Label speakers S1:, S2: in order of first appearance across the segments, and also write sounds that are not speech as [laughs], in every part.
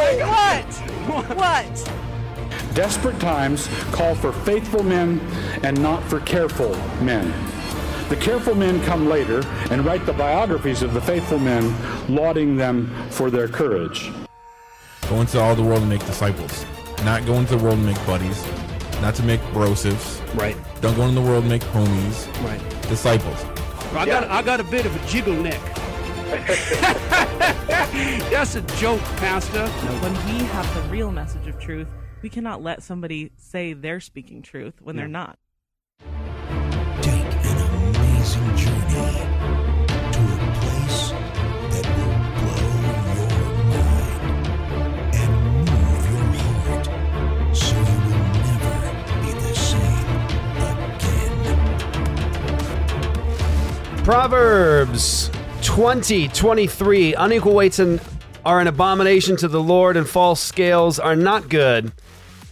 S1: What? What?
S2: Desperate times call for faithful men and not for careful men. The careful men come later and write the biographies of the faithful men, lauding them for their courage.
S3: Go into all the world and make disciples. Not go into the world and make buddies. Not to make brosives.
S4: Right.
S3: Don't go into the world and make homies.
S4: Right.
S3: Disciples.
S4: I got I got a bit of a jiggle neck. [laughs] That's a joke, Pastor.
S1: When we have the real message of truth, we cannot let somebody say they're speaking truth when they're not.
S5: Take an amazing journey to a place that will blow your mind and move your heart so you will never be the same again.
S6: Proverbs 20, 23. Unequal weights and are an abomination to the Lord, and false scales are not good.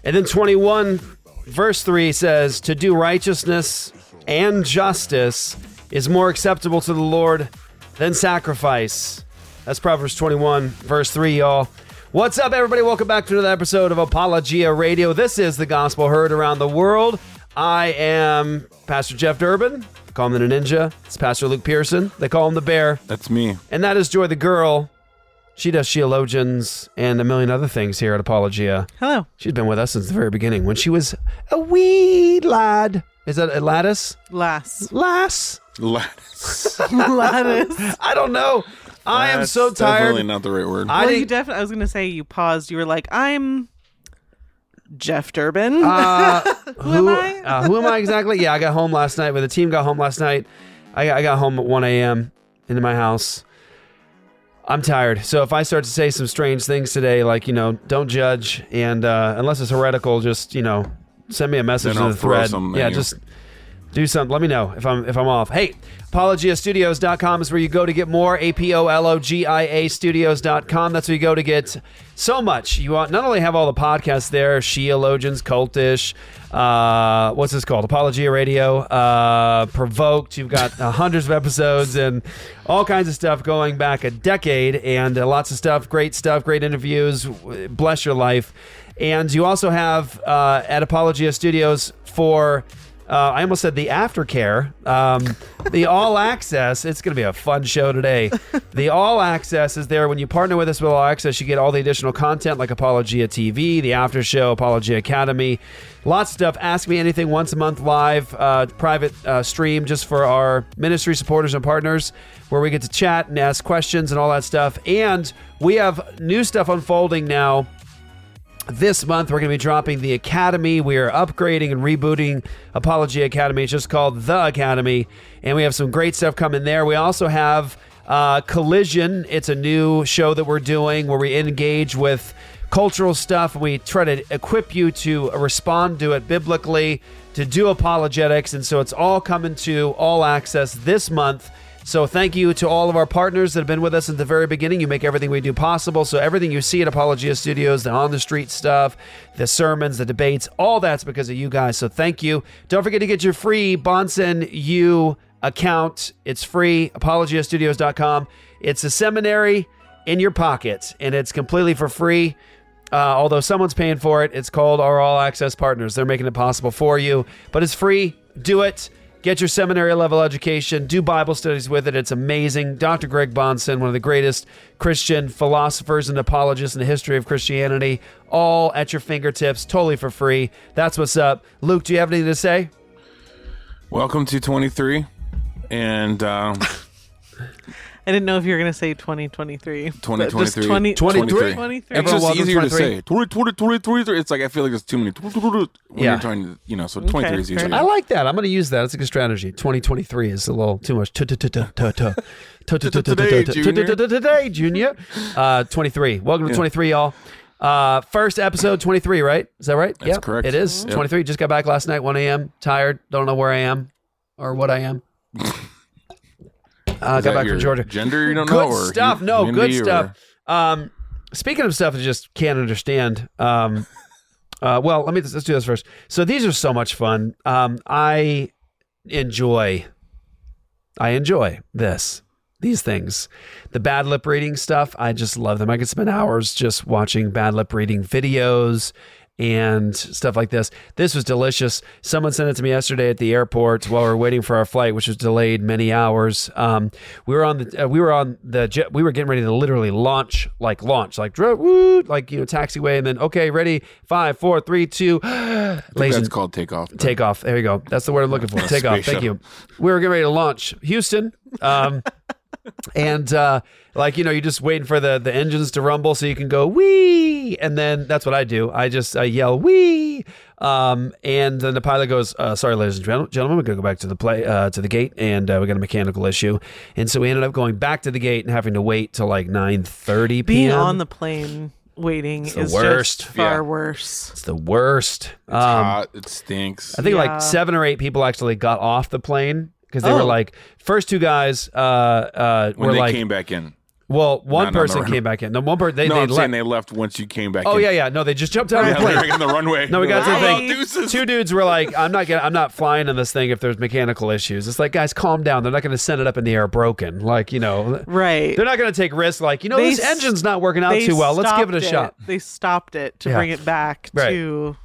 S6: And then 21, verse 3 says, To do righteousness and justice is more acceptable to the Lord than sacrifice. That's Proverbs 21, verse 3, y'all. What's up, everybody? Welcome back to another episode of Apologia Radio. This is the gospel heard around the world. I am Pastor Jeff Durbin. Call him the Ninja. It's Pastor Luke Pearson. They call him the Bear.
S3: That's me.
S6: And that is Joy the Girl. She does Sheologians and a million other things here at Apologia.
S1: Hello.
S6: She's been with us since the very beginning when she was a wee lad. Is that a lattice?
S1: Lass.
S6: Lass?
S3: Lattice. [laughs]
S1: Lattice.
S6: I don't know. I am
S3: That's
S6: so tired.
S3: Definitely not the right word.
S6: I
S1: well, you definitely. I was gonna say you paused. You were like, I'm Jeff Durbin.
S6: Uh, [laughs]
S1: Who am I?
S6: uh, who am I exactly? Yeah, I got home last night. When the team got home last night, I, I got home at 1 a.m. into my house. I'm tired. So if I start to say some strange things today, like, you know, don't judge, and uh, unless it's heretical, just, you know, send me a message
S3: Then
S6: in
S3: I'll
S6: the
S3: throw
S6: thread.
S3: some at
S6: Yeah,
S3: you.
S6: just do something. Let me know if I'm if I'm off. Hey, apologiastudios.com is where you go to get more. A P O L O G I A studios.com. That's where you go to get so much. You want not only have all the podcasts there, Sheologians, Cultish, uh, what's this called? Apologia Radio, uh, Provoked. You've got [laughs] uh, hundreds of episodes and all kinds of stuff going back a decade and uh, lots of stuff, great stuff, great interviews. Bless your life. And you also have uh, at Apologia Studios for uh, I almost said the aftercare, um, the all access. It's going to be a fun show today. The all access is there when you partner with us with all access. You get all the additional content like Apologia TV, the after show, Apologia Academy, lots of stuff. Ask me anything once a month live, uh, private uh, stream just for our ministry supporters and partners, where we get to chat and ask questions and all that stuff. And we have new stuff unfolding now this month we're going to be dropping the academy. We are upgrading and rebooting apology academy. It's just called the academy and we have some great stuff coming there. We also have uh, collision. It's a new show that we're doing where we engage with cultural stuff. We try to equip you to respond to it biblically to do apologetics and so it's all coming to all access this month so thank you to all of our partners that have been with us at the very beginning. You make everything we do possible. So everything you see at Apologia Studios, the on the street stuff, the sermons, the debates, all that's because of you guys. So thank you. Don't forget to get your free Bahnsen U account. It's free. ApologiaStudios.com. It's a seminary in your pocket, and it's completely for free. Uh, although someone's paying for it, it's called our All Access Partners. They're making it possible for you, but it's free. Do it. Get your seminary level education. Do Bible studies with it. It's amazing. Dr. Greg Bahnsen, one of the greatest Christian philosophers and apologists in the history of Christianity, all at your fingertips, totally for free. That's what's up. Luke, do you have anything to say?
S3: Welcome to 23. And um, [laughs]
S1: I didn't know if you were gonna say 2023. but
S3: 2023.
S1: Just 20,
S6: 23.
S1: 23.
S3: It's just
S6: welcome
S3: easier to say. 20, 20, 20, 23. It's like I feel like there's too many when
S6: Yeah.
S3: you're trying to, you know, so 23 is easier.
S6: I like that. I'm going to use that. It's a good strategy. 2023 is a little too much. Today,
S3: Junior.
S6: Today, Junior. Uh, 23. Welcome to 23, y'all. Uh, first episode 23, right? Is that right?
S3: That's correct.
S6: It is
S3: Yep.
S6: 23. Just got back last night, 1 a.m. Tired. Don't know where I am or what I am. Uh, got back from Georgia.
S3: Gender you don't
S6: good
S3: know? Or
S6: stuff. No, good
S3: or-
S6: stuff. Um, speaking of stuff I just can't understand. Um, [laughs] uh, well, let me let's do this first. So these are so much fun. Um, I enjoy. I enjoy this. These things, the bad lip reading stuff, I just love them. I could spend hours just watching bad lip reading videos and stuff like this. This was delicious. Someone sent it to me yesterday at the airport while we were waiting for our flight, which was delayed many hours. Um, we were on the uh, we were on the jet. We were getting ready to literally launch, like launch, like woo, like you know taxiway, and then okay, ready, five, four, three, two. [gasps] Ladies
S3: that's called takeoff. but-
S6: Take off. There you go. That's the word I'm looking for. [laughs] Take off. Thank you. We were getting ready to launch Houston. Um, [laughs] and uh, like you know, you're just waiting for the the engines to rumble so you can go wee, and then that's what I do. I just I yell wee, um, and then the pilot goes, uh, "Sorry, ladies and gen- gentlemen, we're gonna go back to the play uh, to the gate, and uh, we got a mechanical issue." And so we ended up going back to the gate and having to wait till like 9:30 p.m.
S1: Being on the plane waiting
S6: the
S1: is
S6: worst.
S1: just far
S3: Yeah.
S1: worse.
S6: it's the worst.
S3: It's
S6: Um,
S3: hot. It stinks.
S6: I think
S1: Yeah.
S6: like seven or eight people actually got off the plane because they were
S1: Oh.
S6: like first two guys uh uh
S3: when
S6: were
S3: they
S6: like
S3: came back in.
S6: well one
S3: Not on the
S6: person came back in. No one person they
S3: no,
S6: they
S3: I'm
S6: left.
S3: saying they left once you came back
S6: oh
S3: in.
S6: yeah yeah no they just jumped out
S3: Yeah,
S6: of the
S3: they're
S6: plane.
S3: in the runway.
S6: No, we got to the
S3: They're
S6: thing.
S3: "Oh.
S6: Two dudes were like, "I'm not gonna, I'm not flying in this thing if there's mechanical issues." It's like, guys, calm down. They're not going to send it up in the air broken. Like, you know,
S1: Right.
S6: they're not going to take risks. Like, you know,
S1: They
S6: this engine's not working out too well. Let's give it a
S1: stopped
S6: shot.
S1: They stopped it to
S6: Yeah.
S1: bring it back
S6: Right.
S1: to.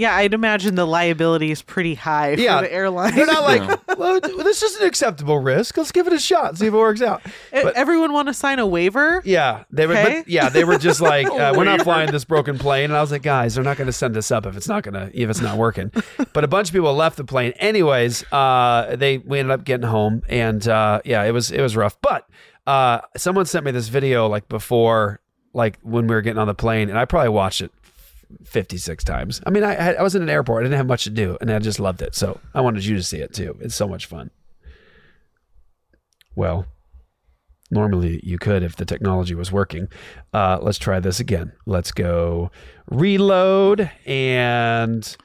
S1: Yeah, I'd imagine the liability is pretty high
S6: Yeah,
S1: for the airline.
S6: They're not like, [laughs] well, this is an acceptable risk. Let's give it a shot. See if it works out. But-
S1: Everyone want to sign a waiver?
S6: Yeah, they were.
S1: Okay.
S6: But yeah, they were just [laughs] like, uh, we're not flying this broken plane. And I was like, guys, they're not going to send us up if it's not going to if it's not working. [laughs] but a bunch of people left the plane, anyways. Uh, they we ended up getting home, and uh, yeah, it was it was rough. But uh, someone sent me this video like before, like when we were getting on the plane, and I probably watched it. 56 times. I mean, I, I was in an airport. I didn't have much to do, and I just loved it. So I wanted you to see it too. It's so much fun. Well, normally you could if the technology was working. Uh, let's try this again. Let's go reload and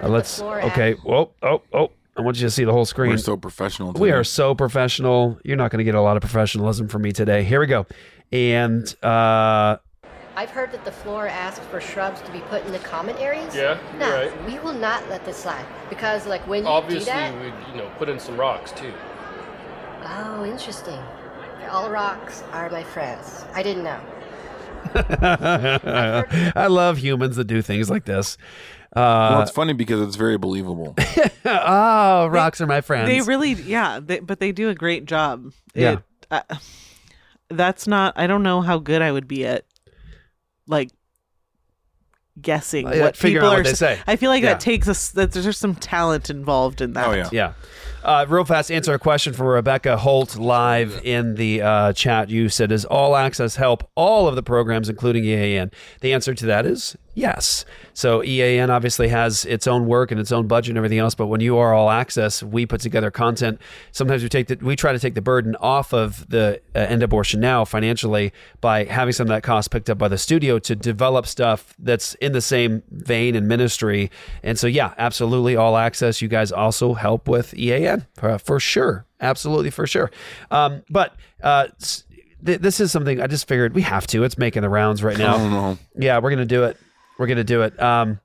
S6: uh, let's. Okay. Whoa. Oh. Oh. I want you to see the whole screen.
S3: We're so professional.
S6: We are so professional. You're not going to get a lot of professionalism from me today. Here we go. And uh,
S7: I've heard that the floor asked for shrubs to be put in the common areas.
S8: Yeah,
S7: No,
S8: you're right.
S7: we will not let this slide because, like, when you do
S8: Obviously,
S7: that,
S8: we'd you know put in some rocks too.
S7: oh, interesting. All rocks are my friends. I didn't know. [laughs]
S6: I love humans that do things like this.
S3: well,
S6: Uh,
S3: it's funny because it's very believable. [laughs]
S6: oh, rocks are my friends.
S1: They really, yeah, they, but they do a great job.
S6: Yeah.
S1: It, uh, that's not. I don't know how good I would be at, like, guessing
S6: Uh, yeah,
S1: what people
S6: out what
S1: are.
S6: they say.
S1: I feel like
S6: Yeah.
S1: that takes us. That there's some talent involved in that.
S3: Oh, yeah.
S6: Yeah. Uh, real fast, answer a question for Rebecca Holt live in the uh, chat. You said, Does all access help all of the programs, including EAN? The answer to that is yes. So EAN obviously has its own work and its own budget and everything else. But when you are all access, we put together content. Sometimes we take the, we try to take the burden off of the uh, end abortion now financially by having some of that cost picked up by the studio to develop stuff that's in the same vein and ministry. And so, yeah, absolutely, all access. You guys also help with EAN for, for sure, absolutely for sure. Um, but uh, th- this is something I just figured we have to. It's making the rounds right now. Yeah, we're gonna do it. We're gonna do it. Um,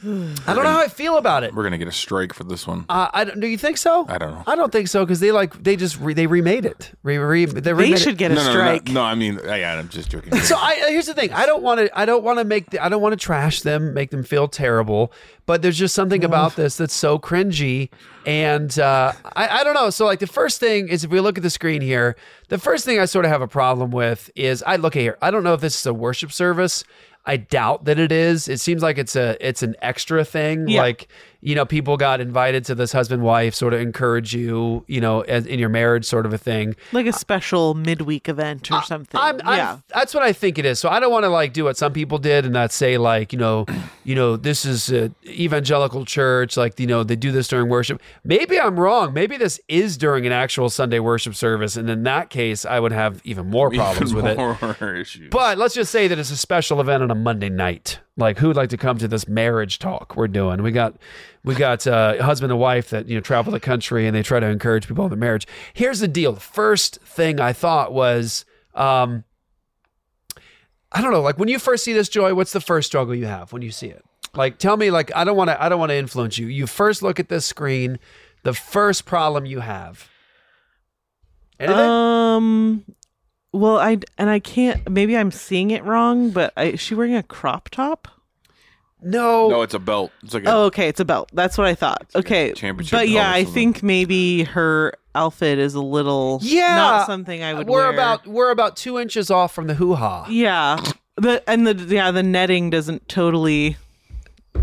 S6: I don't know how I feel about it.
S3: We're gonna get a strike for this one.
S6: Uh, I don't, do you think so?
S3: I don't know.
S6: I don't think so because they like they just re, they remade it. Re, re, they
S1: They
S6: remade
S1: should
S6: it.
S1: get a
S3: no, no,
S1: strike.
S3: no, no. I mean, yeah, I'm just joking.
S6: So I here's the thing. I don't want to. I don't want to make. The, I don't want to trash them, make them feel terrible. But there's just something about this that's so cringy, and uh, I, I don't know. So like the first thing is if we look at the screen here, the first thing I sort of have a problem with is I look at here. I don't know if this is a worship service. I doubt that it is. It seems like it's a it's an extra thing.
S1: Yeah.
S6: Like you know, people got invited to this husband wife sort of encourage you, you know, as, in your marriage sort of a thing.
S1: Like a special midweek event or something.
S6: I'm, I'm,
S1: yeah.
S6: that's what I think it is. So I don't want to like do what some people did and not say like, you know, you know, this is a evangelical church, like you know, they do this during worship. Maybe I'm wrong. Maybe this is during an actual Sunday worship service, and in that case, I would have even more [laughs] problems with it.
S9: Issues.
S6: But let's just say that it's a special event on a Monday night. Like who'd like to come to this marriage talk we're doing? We got we got uh, husband and wife that you know travel the country and they try to encourage people in their marriage. Here's the deal. The first thing I thought was um I don't know, like when you first see this joy, what's the first struggle you have when you see it? Like tell me like I don't want to I don't want to influence you. You first look at this screen, the first problem you have. Anything?
S1: Um. Well, I and I can't. Maybe I'm seeing it wrong, but I, is she wearing a crop top?
S6: no.
S9: no, it's a belt. It's like a,
S1: Oh, okay, it's a belt. That's what I thought. Okay,
S9: championship
S1: but yeah,
S9: belt or
S1: I
S9: something.
S1: think maybe her outfit is a little
S6: Yeah,
S1: not something I would
S6: We're
S1: wear.
S6: about we're about two inches off from the hoo ha.
S1: yeah, the and the yeah the netting doesn't totally.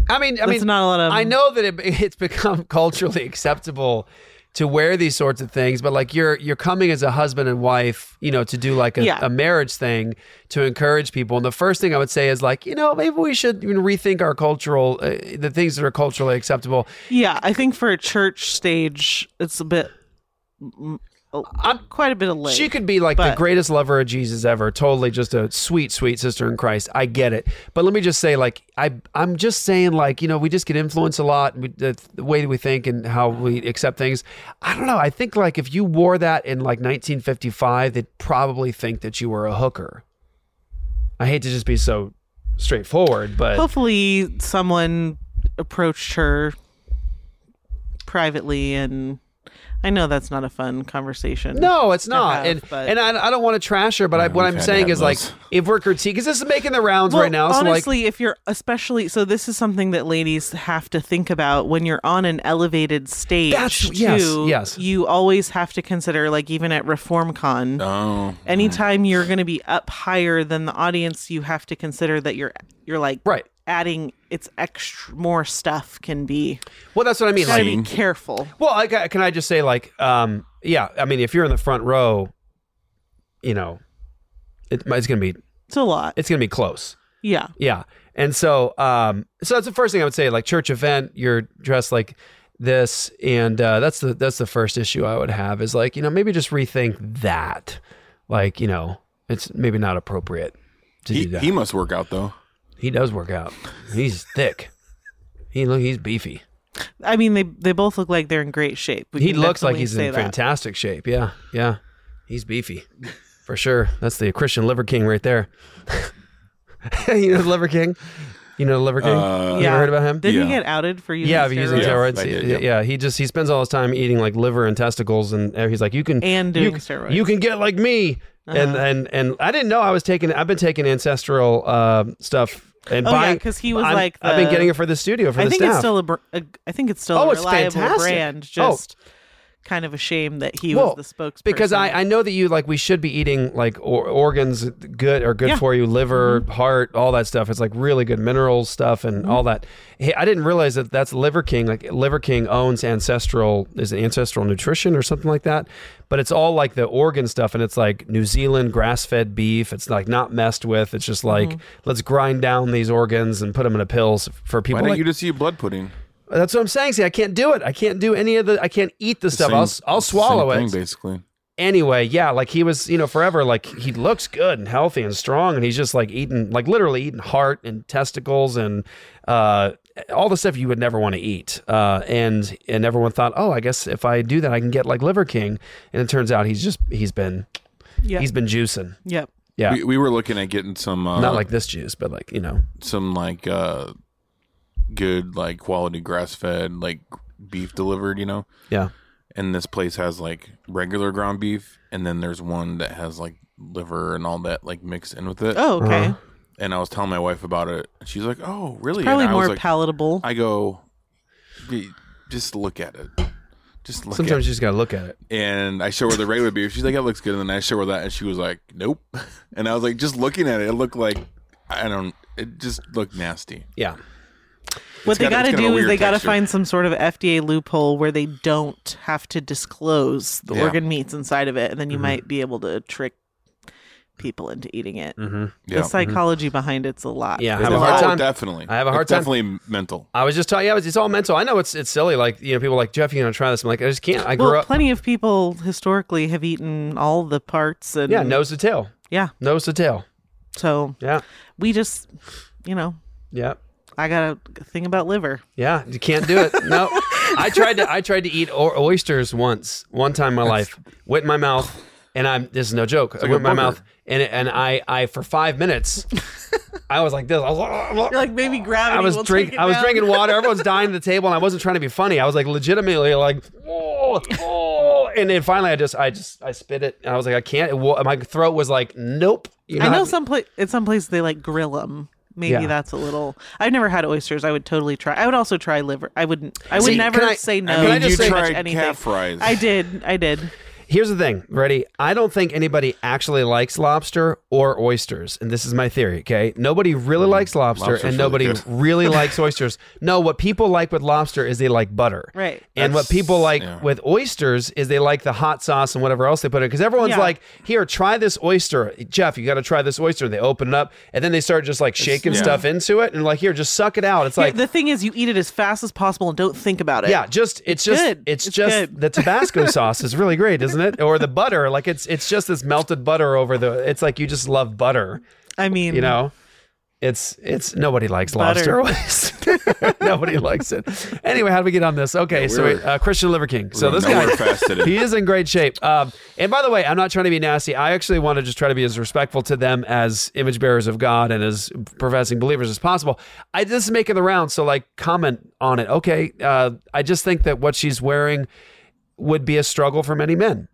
S6: I mean, I
S1: That's
S6: mean,
S1: not a lot of-
S6: I know that it, [laughs] it's become culturally acceptable to wear these sorts of things, but like you're you're coming as a husband and wife, you know, to do like a,
S1: Yeah.
S6: a marriage thing to encourage people. And the first thing I would say is like, you know, maybe we should rethink our cultural uh, the things that are culturally acceptable.
S1: Yeah, I think for a church stage, it's a bit. Mm,
S6: I'm
S1: quite a bit of late.
S6: She could be like the greatest lover of Jesus ever, totally just a sweet, sweet sister in Christ. I get it, but let me just say, like, I, I'm just saying, like, you know, we just get influenced a lot, we, the, the way that we think and how we accept things. I don't know. I think like if you wore that in like 1955, they'd probably think that you were a hooker. I hate to just be so straightforward, but
S1: Hopefully, someone approached her privately, and I know that's not a fun conversation.
S6: No, it's not,
S1: have,
S6: and
S1: but-
S6: and I, I don't want to trash her, but I, what
S9: we've
S6: I'm
S9: had to
S6: saying
S9: have
S6: is like
S9: those.
S6: if we're critiquing, because this is making the rounds
S1: Well,
S6: right now. So like,
S1: honestly, if you're especially so, this is something that ladies have to think about when you're on an elevated stage.
S6: That's-
S1: too,
S6: yes, yes.
S1: You always have to consider, like even at ReformCon,
S9: Oh,
S1: anytime you're going to be up higher than the audience, you have to consider that you're you're like
S6: Right.
S1: Adding it's extra more stuff can be.
S6: well, that's what I mean.
S1: Gotta
S6: Like,
S1: be careful.
S6: Well, I, can I just say, like, um, yeah, I mean, if you're in the front row, you know, it, it's gonna be
S1: It's a lot.
S6: it's gonna be close.
S1: Yeah.
S6: Yeah, and so, um, so that's the first thing I would say. Like church event, you're dressed like this, and uh, that's the that's the first issue I would have is like, you know, maybe just rethink that. Like, you know, it's maybe not appropriate to
S9: he,
S6: do that.
S9: he must work out though.
S6: He does work out. He's thick. He look. He's beefy.
S1: I mean, they they both look like they're in great shape. We
S6: he looks like he's in
S1: that.
S6: fantastic shape. Yeah, yeah, he's beefy for sure. That's the Christian Liver King right there. [laughs] you know the Liver King. You know the Liver King.
S9: Uh,
S6: you
S1: Yeah.
S6: ever heard about him?
S1: Did
S9: Yeah.
S1: he get outed for using
S6: yeah, for using
S1: steroids?
S6: steroids.
S9: I did,
S6: yeah.
S9: yeah.
S6: he just he spends all his time eating like liver and testicles, and he's like, you can
S1: And
S6: you,
S1: steroids.
S6: You can get like me, and
S1: Uh-huh.
S6: and and I didn't know I was taking. I've been taking ancestral uh, stuff and
S1: Oh, yeah,
S6: buying
S1: 'cause he was
S6: I'm-
S1: like
S6: I've been getting it for the studio for
S1: I
S6: the
S1: think
S6: staff.
S1: it's still a, a. I think it's still
S6: Oh,
S1: a
S6: it's
S1: reliable
S6: fantastic.
S1: brand.
S6: Oh.
S1: Just kind of a shame that he
S6: Well,
S1: was the spokesperson.
S6: because I, I know that you like we should be eating like or, organs good or good
S1: Yeah. Mm-hmm.
S6: for you liver heart all that stuff it's like really good minerals stuff and all that hey, I didn't realize that that's Liver King like Liver King owns ancestral is it ancestral nutrition or something like that but it's all like the organ stuff and it's like New Zealand grass fed beef it's like not messed with it's just like
S1: Mm-hmm.
S6: let's grind down these organs and put them in a pills for people.
S9: Why
S6: people
S9: don't
S6: like,
S9: you just eat blood pudding?
S6: That's what I'm saying see I can't do it I can't do any of the I can't eat the stuff
S9: Same-
S6: I'll I'll
S9: it's the same
S6: swallow
S9: thing,
S6: it
S9: basically.
S6: anyway, yeah, like he was, you know, forever, like he looks good and healthy and strong, and he's just like eating, like literally eating heart and testicles and uh, all the stuff you would never want to eat. Uh, and and everyone thought, oh, I guess if I do that, I can get like Liver King. And it turns out he's just he's been
S1: Yep.
S6: he's been juicing.
S1: Yep.
S6: Yeah,
S9: We, we were looking at getting some uh,
S6: not like this juice, but like you know,
S9: some like uh good like quality grass fed like beef delivered, you know.
S6: yeah.
S9: And this place has like regular ground beef, and then there's one that has like liver and all that like mixed in with it.
S1: Oh, okay.
S6: Uh-huh.
S9: And I was telling my wife about it. She's like, "Oh, really?"
S1: Probably
S9: and I was
S1: more
S9: like,
S1: palatable.
S9: I go, just look at it. Just look
S6: Sometimes
S9: at
S6: you just gotta look at it.
S9: it. And I show her the regular beef. She's like, "That looks good." And then I show her that, and she was like, "Nope." [laughs] And I was like, just looking at it, it looked like I don't. It just looked nasty.
S6: Yeah.
S1: What they
S9: got-
S1: got to
S9: it's got a
S1: do is they got to find some sort of FDA loophole where they don't have to disclose the
S9: Yeah.
S1: organ meats inside of it, and then you
S6: Mhm.
S1: might be able to trick people into eating it.
S6: Mhm.
S9: Yeah.
S1: The psychology behind it's a lot.
S6: Yeah, I have a
S9: is.
S6: hard
S9: Oh,
S6: time.
S9: definitely.
S6: I have a hard
S9: It's
S6: time.
S9: Definitely mental.
S6: I was just talking. Yeah, it's, it's all mental. I know it's it's silly. Like you know, people are like Jeff, you gonna try this? I'm like, I just can't. I grew
S1: well,
S6: up.
S1: plenty of people historically have eaten all the parts and
S6: Yeah, nose to tail.
S1: Yeah.
S6: Nose to tail.
S1: So
S6: Yeah.
S1: we just, you know,
S6: Yeah.
S1: I got a thing about liver.
S6: Yeah, you can't do it. [laughs] No, I tried to. I tried to eat o- oysters once, one time in my life. Went in my mouth, and I'm. This is no joke. I
S9: like
S6: went in my mouth, and it, and I, I for five minutes, [laughs] I was like this. I was.
S1: You're like maybe gravity.
S6: I was
S1: will
S6: drink.
S1: take it
S6: I was
S1: down.
S6: drinking water. [laughs] Everyone's dying at the table, and I wasn't trying to be funny. I was like legitimately like, oh, oh. and then finally, I just, I just, I spit it. And I was like, I can't. It, wa- my throat was like, nope. You
S1: I know some place in some places they like grill them. Maybe
S6: Yeah.
S1: that's a little. I've never had oysters. I would totally try. I would also try liver. I wouldn't. I would
S6: See,
S1: never
S6: I-
S1: say no.
S6: I mean, Can I just
S1: to
S6: say-
S9: tried
S1: anything.
S9: calf fries.
S1: I did. I did.
S6: Here's the thing, ready? I don't think anybody actually likes lobster or oysters, and this is my theory. Okay, nobody really mm-hmm. likes lobster,
S9: Lobster's
S6: and nobody
S9: good. [laughs]
S6: really likes oysters. No, what people like with lobster is they like butter,
S1: Right.
S6: And what people like
S9: yeah.
S6: with oysters is they like the hot sauce and whatever else they put in. Because everyone's
S1: Yeah.
S6: like, "Here, try this oyster, Jeff. You got to try this oyster." They open it up, and then they start just like shaking
S9: yeah.
S6: stuff into it, and like, "Here, just suck it out." It's
S1: Yeah,
S6: like
S1: the thing is, you eat it as fast as possible and don't think about it.
S6: yeah, just it's, just
S1: good.
S6: it's,
S1: It's
S6: just
S1: good.
S6: the Tabasco [laughs] sauce is really great, isn't it? Or the butter, like it's it's just this melted butter over the. It's like you just love butter,
S1: I mean,
S6: you know. It's it's nobody likes
S1: Butter.
S6: lobster. [laughs] nobody likes it. Anyway, how do we get on this? Okay,
S9: Yeah,
S6: so
S9: we're-
S6: wait, uh, Christian Liver King. So this guy,
S9: nowhere fast today.
S6: he is in great shape. Um, and by the way, I'm not trying to be nasty. I actually want to just try to be as respectful to them as image bearers of God and as professing believers as possible. I this is making the rounds, so like comment on it. Okay, uh, I just think that what she's wearing would be a struggle for many men.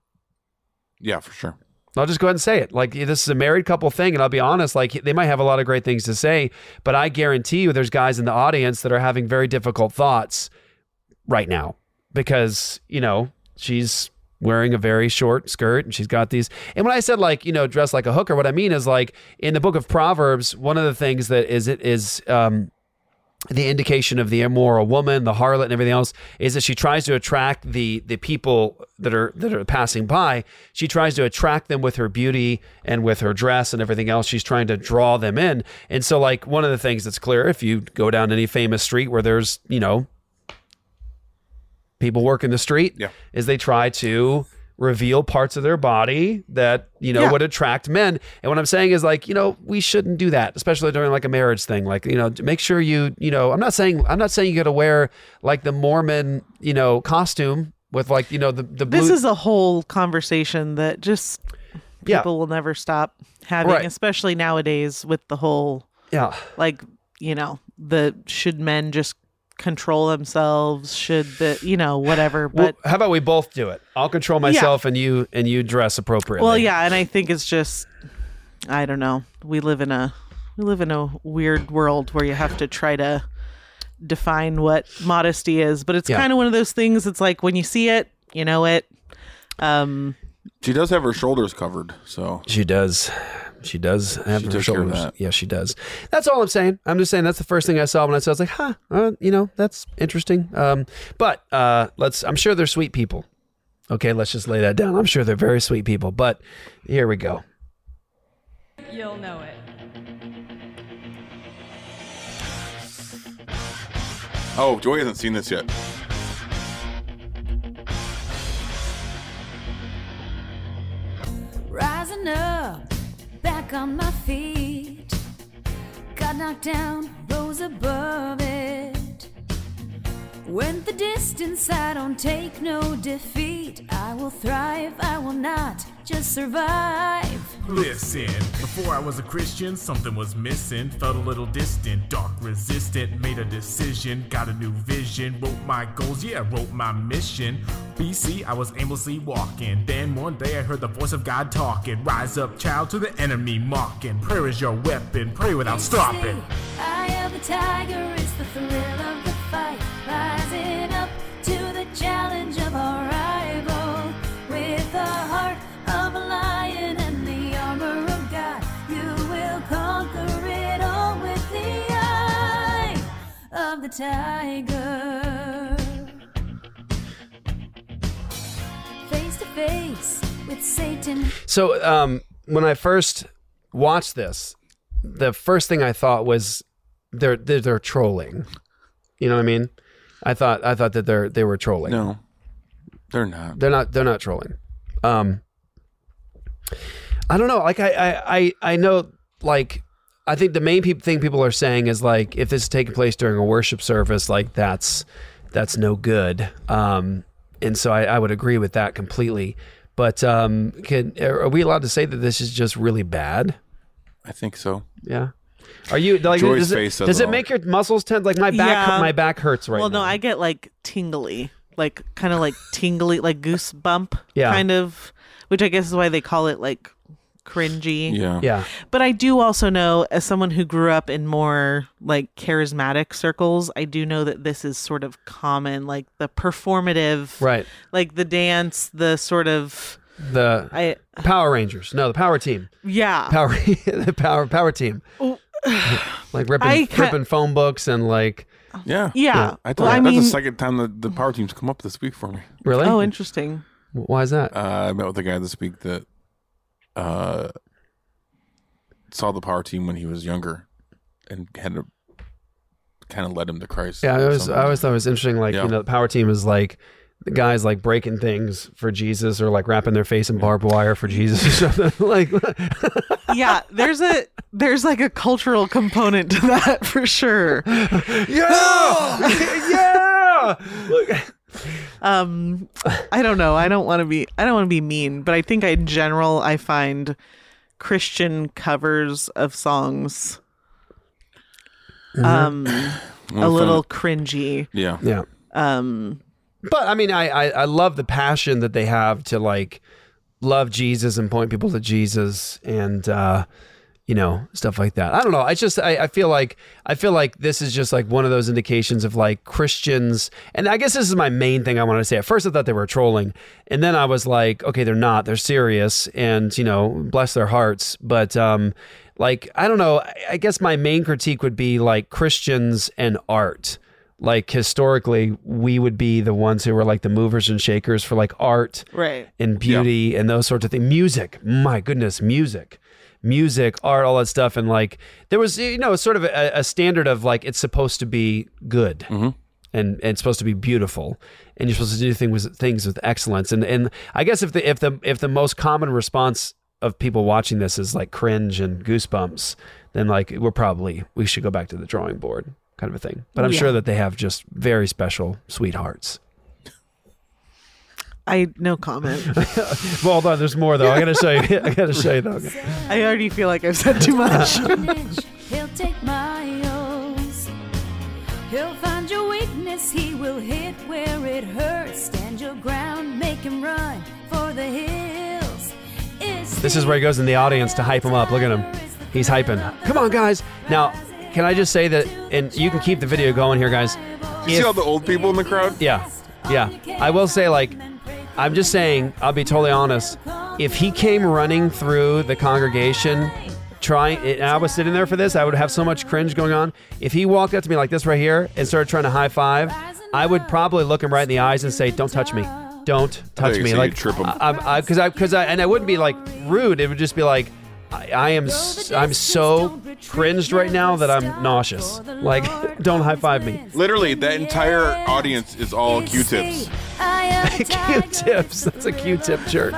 S9: Yeah, for sure.
S6: I'll just go ahead and say it. Like this is a married couple thing, and I'll be honest. Like they might have a lot of great things to say, but I guarantee you, there's guys in the audience that are having very difficult thoughts right now because you know she's wearing a very short skirt and she's got these. And when I said like you know dress like a hooker, what I mean is like in the book of Proverbs, one of the things that is it is. Um, the indication of the immoral woman, the harlot, and everything else is that she tries to attract the the people that are that are passing by. She tries to attract them with her beauty and with her dress and everything else. She's trying to draw them in. And so, like one of the things that's clear, if you go down any famous street where there's you know people working the street,
S9: Yeah.
S6: is they try to reveal parts of their body that you know
S1: Yeah.
S6: would attract men and what i'm saying is like you know we shouldn't do that especially during like a marriage thing like you know make sure you you know i'm not saying i'm not saying you gotta wear like the mormon you know costume with like you know the the blue
S1: this is a whole conversation that just
S6: Yeah.
S1: people will never stop having,
S6: Right.
S1: especially nowadays with the whole
S6: yeah
S1: like you know the should men just control themselves should the you know whatever
S6: well,
S1: but
S6: how about we both do it? I'll control myself and you and you dress appropriately.
S1: Well yeah and i think it's just i don't know. We live in a we live in a weird world where you have to try to define what modesty is but it's
S6: Yeah.
S1: kind of one of those things it's like when you see it you know it. Um
S9: She does have her shoulders covered, so.
S6: She does. She does have
S9: She
S6: her
S9: took
S6: shoulders. Yeah, she does. That's all I'm saying. I'm just saying that's the first thing I saw when I saw. I was like, huh, uh, you know, that's interesting. Um, but uh, let's. I'm sure they're sweet people. Okay, let's just lay that down. I'm sure they're very sweet people. But here we go.
S10: You'll know it.
S9: Oh, Joy hasn't seen this yet.
S11: Rising up, back on my feet. Got knocked down, rose above it. Went the distance, I don't take no defeat. I will thrive, I will not just survive.
S12: Listen, before I was a Christian, something was missing. Felt a little distant, dark, resistant. Made a decision, got a new vision. Wrote my goals, yeah, wrote my mission. BC, I was aimlessly walking. Then one day I heard the voice of God talking. Rise up, child, to the enemy mocking. Prayer is your weapon, pray without stopping.
S11: Eye of the tiger, it's the thrill of the tiger. Face to face with Satan.
S6: So um, when I first watched this, the first thing I thought was they're they're, they're trolling. You know what I mean? I thought I thought that they're they were trolling.
S9: No, they're not.
S6: They're not. They're not trolling. Um, I don't know. Like I I I, I know like. I think the main peop thing people are saying is like if this is taking place during a worship service, like that's that's no good. Um, and so I, I would agree with that completely. But um, can are we allowed to say that this is just really bad?
S9: I think so.
S6: Yeah. Are you like?
S9: Joy's
S6: does it,
S9: face says
S6: does
S9: it
S6: it make your muscles tense? Like my back,
S1: Yeah.
S6: my back hurts right
S1: well,
S6: now.
S1: Well, no, I get like tingly, like kind of like tingly, like goosebump,
S6: Yeah.
S1: kind of, which I guess is why they call it like cringy.
S9: Yeah.
S6: Yeah.
S1: But I do also know, as someone who grew up in more like charismatic circles, I do know that this is sort of common, like the performative,
S6: Right.
S1: Like the dance, the sort of
S6: the
S1: I
S6: Power Rangers. No, the Power Team.
S1: yeah.
S6: Power [laughs] the Power Power Team. [sighs] like ripping
S1: ca-
S6: ripping phone books and like
S9: Yeah.
S1: Yeah.
S9: I thought
S1: Well, I
S9: that's
S1: mean-
S9: the second time that the power teams come up this week for me.
S6: really.
S1: Oh, interesting.
S6: Why is that?
S9: Uh, I met with a guy this week that uh, saw the power team when he was younger and had to kind of led him to Christ.
S6: Yeah, I
S9: or
S6: always. I always thought it was interesting. Like
S9: Yeah.
S6: you know, the Power Team is like the guys like breaking things for Jesus or like wrapping their face in barbed wire for Jesus or something. [laughs] like [laughs]
S1: yeah, there's a there's like a cultural component to that for sure. [laughs]
S6: yeah, yeah. Look.
S1: Um, I don't know. I don't want to be. I don't want to be mean, but I think I, in general, I find Christian covers of songs um [clears throat]
S9: Well,
S1: a little
S9: fun-
S1: cringy.
S9: Yeah.
S6: Yeah.
S1: Um,
S6: But I mean, I, I I love the passion that they have to like love Jesus and point people to Jesus and uh, you know stuff like that. I don't know. I just I, I feel like I feel like this is just like one of those indications of like Christians. And I guess this is my main thing I wanted to say. At first, I thought they were trolling, and then I was like, okay, they're not. They're serious, and you know, bless their hearts. But um, like I don't know. I, I guess my main critique would be like Christians and art like historically we would be the ones who were like the movers and shakers for like art
S1: Right.
S6: and beauty and those sorts of things music my goodness music music art all that stuff and like there was you know sort of a, a standard of like it's supposed to be good mm-hmm. and, and it's supposed to be beautiful and you're supposed to do things with things with excellence. And and i guess if the if the if the most common response of people watching this is like cringe and goosebumps then like we're probably we should go back to the drawing board kind of a thing. But oh, i'm
S1: Yeah.
S6: sure that they have just very special sweethearts
S1: I no comment. [laughs]
S6: well hold on there's more though i gotta show [laughs] you i gotta show you though
S1: I already feel like I've said too much. [laughs]
S11: He'll take miles. He'll find your weakness. He will hit where it hurts. Stand your ground. Make him run for the hills. It's
S6: This is where he goes in the audience to hype him up. Look at him. He's hyping. Come on, guys. Now, can I just say that, and you can keep the video going here, guys.
S9: You see all the old people in the crowd?
S6: Yeah. Yeah. I will say, like, I'm just saying, I'll be totally honest. If he came running through the congregation, trying, and I was sitting there for this, I would have so much cringe going on. If he walked up to me like this right here and started trying to high five, I would probably look him right in the eyes and say, "Don't touch me. Don't touch me." Like,
S9: trip him.
S6: I, because I, because I, and I wouldn't be like rude. It would just be like, I, I am, I'm so cringed right now that I'm nauseous. Like, [laughs] don't high five me.
S9: Literally, that entire audience is all Q-tips. [laughs]
S6: Q-tips. That's a Q-tip church.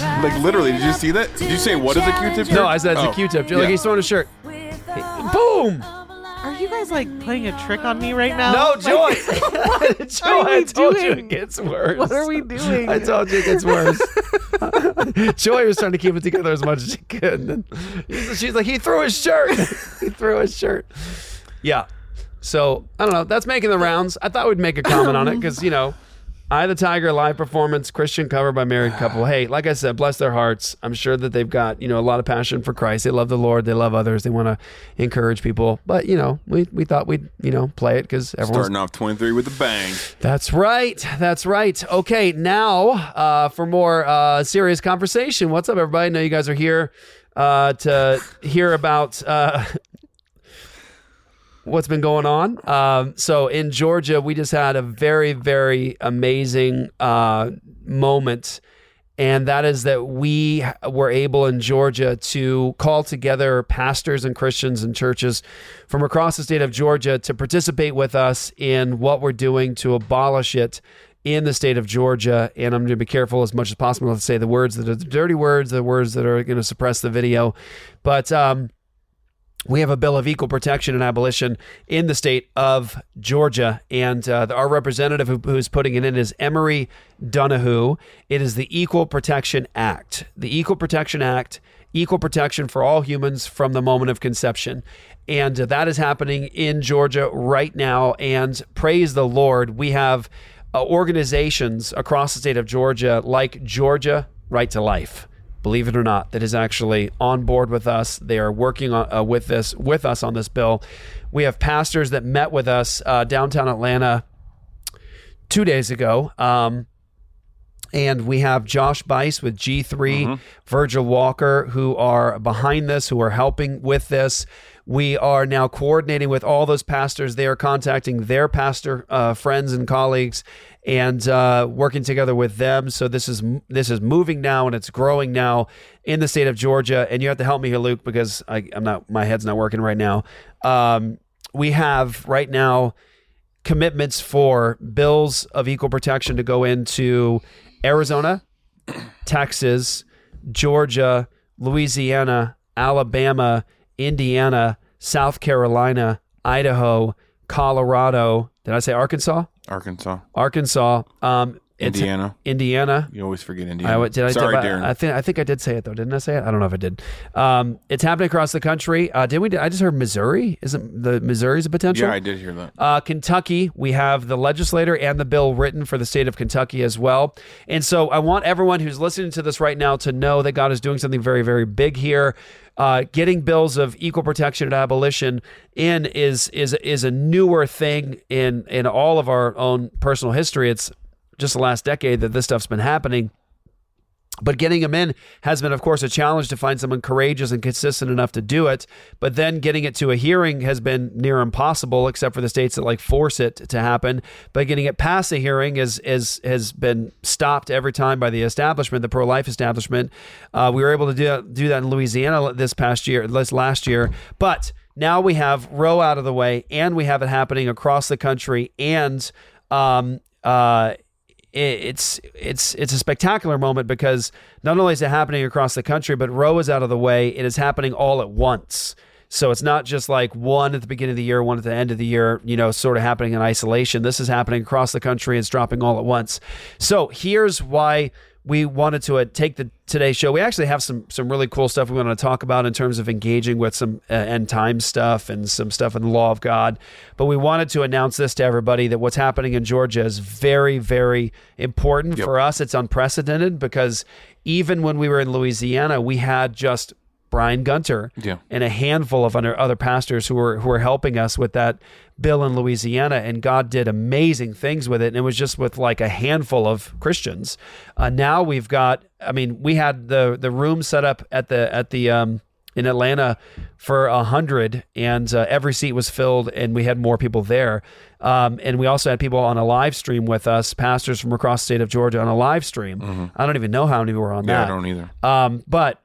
S9: Like literally, did you see that? Did you say what is a Q-tip?
S6: No, I said it's
S9: Oh,
S6: a Q-tip. Like
S9: yeah.
S6: he's throwing a shirt. Boom!
S1: Are you guys like playing a trick on me right now?
S6: No, [laughs]
S1: Like-
S6: Joy. [laughs] [laughs]
S1: What
S6: Joy, I told you
S1: doing?
S6: it gets worse.
S1: What are we doing?
S6: I told you it gets worse. Joy was trying to keep it together as much as she could. And she's like, he threw his shirt. he threw his shirt. Yeah. So I don't know. That's making the rounds. I thought we'd make a comment on it because you know, "Eye the Tiger" live performance, Christian cover by married couple. [sighs] Hey, like I said, bless their hearts. I'm sure that they've got you know a lot of passion for Christ. They love the Lord. They love others. They want to encourage people. But you know, we we thought we'd you know play it because everyone's
S9: Starting off 23 with a bang.
S6: that's right. That's right. Okay, now uh, for more uh, serious conversation. What's up, everybody? I know you guys are here uh, to hear about. Uh, what's been going on. Um, so in Georgia, we just had a very, very amazing uh, moment. And that is that we were able in Georgia to call together pastors and Christians and churches from across the state of Georgia to participate with us in what we're doing to abolish it in the state of Georgia. And I'm going to be careful as much as possible to say the words that are the dirty words, the words that are going to suppress the video. But um, we have a bill of equal protection and abolition in the state of Georgia, and uh, our representative who, who's putting it in is Emory Dunahoo. It is the Equal Protection Act. The Equal Protection Act, equal protection for all humans from the moment of conception. And uh, that is happening in Georgia right now. And praise the Lord, we have uh, organizations across the state of Georgia like Georgia Right to Life believe it or not, that is actually on board with us. They are working on, uh, with this with us on this bill. We have pastors that met with us uh, downtown Atlanta two days ago. Um, and we have Josh Buice with G3, Virgil Walker, who are behind this, who are helping with this. We are now coordinating with all those pastors. They are contacting their pastor uh, friends and colleagues and uh, working together with them. So this is this is moving now and it's growing now in the state of Georgia. And you have to help me here, Luke, because I, I'm not my head's not working right now. Um, we have right now commitments for bills of equal protection to go into Arizona, Texas, Georgia, Louisiana, Alabama, Indiana, South Carolina, Idaho, Colorado. Did I say Arkansas?
S9: Arkansas.
S6: Arkansas. Um,
S9: Indiana.
S6: Indiana.
S9: You always forget Indiana.
S6: I, did I
S9: Sorry,
S6: did,
S9: Darren.
S6: I think I think I did say it though. Didn't I say it? I don't know if I did. Um, it's happening across the country. Uh, did we? I just heard Missouri. Isn't the Missouri's a potential?
S9: yeah, I did hear that.
S6: Uh, Kentucky, we have the legislator and the bill written for the state of Kentucky as well. And so I want everyone who's listening to this right now to know that God is doing something very, very big here. Uh, getting bills of equal protection and abolition in is is is a newer thing in in all of our own personal history. It's just the last decade that this stuff's been happening. But getting them in has been, of course, a challenge to find someone courageous and consistent enough to do it. But then getting it to a hearing has been near impossible, except for the states that like force it to happen. But getting it past a hearing is, is has been stopped every time by the establishment, the pro life establishment. Uh, we were able to do, do that in Louisiana this past year, this last year. But now we have Roe out of the way, and we have it happening across the country, and um, uh, it's it's it's a spectacular moment because not only is it happening across the country, but Roe is out of the way. It is happening all at once. So it's not just like one at the beginning of the year, one at the end of the year, you know, sort of happening in isolation. This is happening across the country. It's dropping all at once. So here's why we wanted to uh, take the today show. We actually have some some really cool stuff we want to talk about in terms of engaging with some uh, end time stuff and some stuff in the law of God. But we wanted to announce this to everybody that what's happening in Georgia is very very important for us. It's unprecedented because even when we were in Louisiana, we had just Brian Gunter
S9: Yeah.
S6: and a handful of other other pastors who were who were helping us with that bill in Louisiana, and God did amazing things with it. And it was just with like a handful of Christians. Uh, now we've got, I mean, we had the the room set up at the at the um, in Atlanta for a hundred, and uh, every seat was filled, and we had more people there. Um, and we also had people on a live stream with us, pastors from across the state of Georgia on a live stream. I don't even know how many were on
S9: Mm-hmm. Yeah, I don't either.
S6: Um, but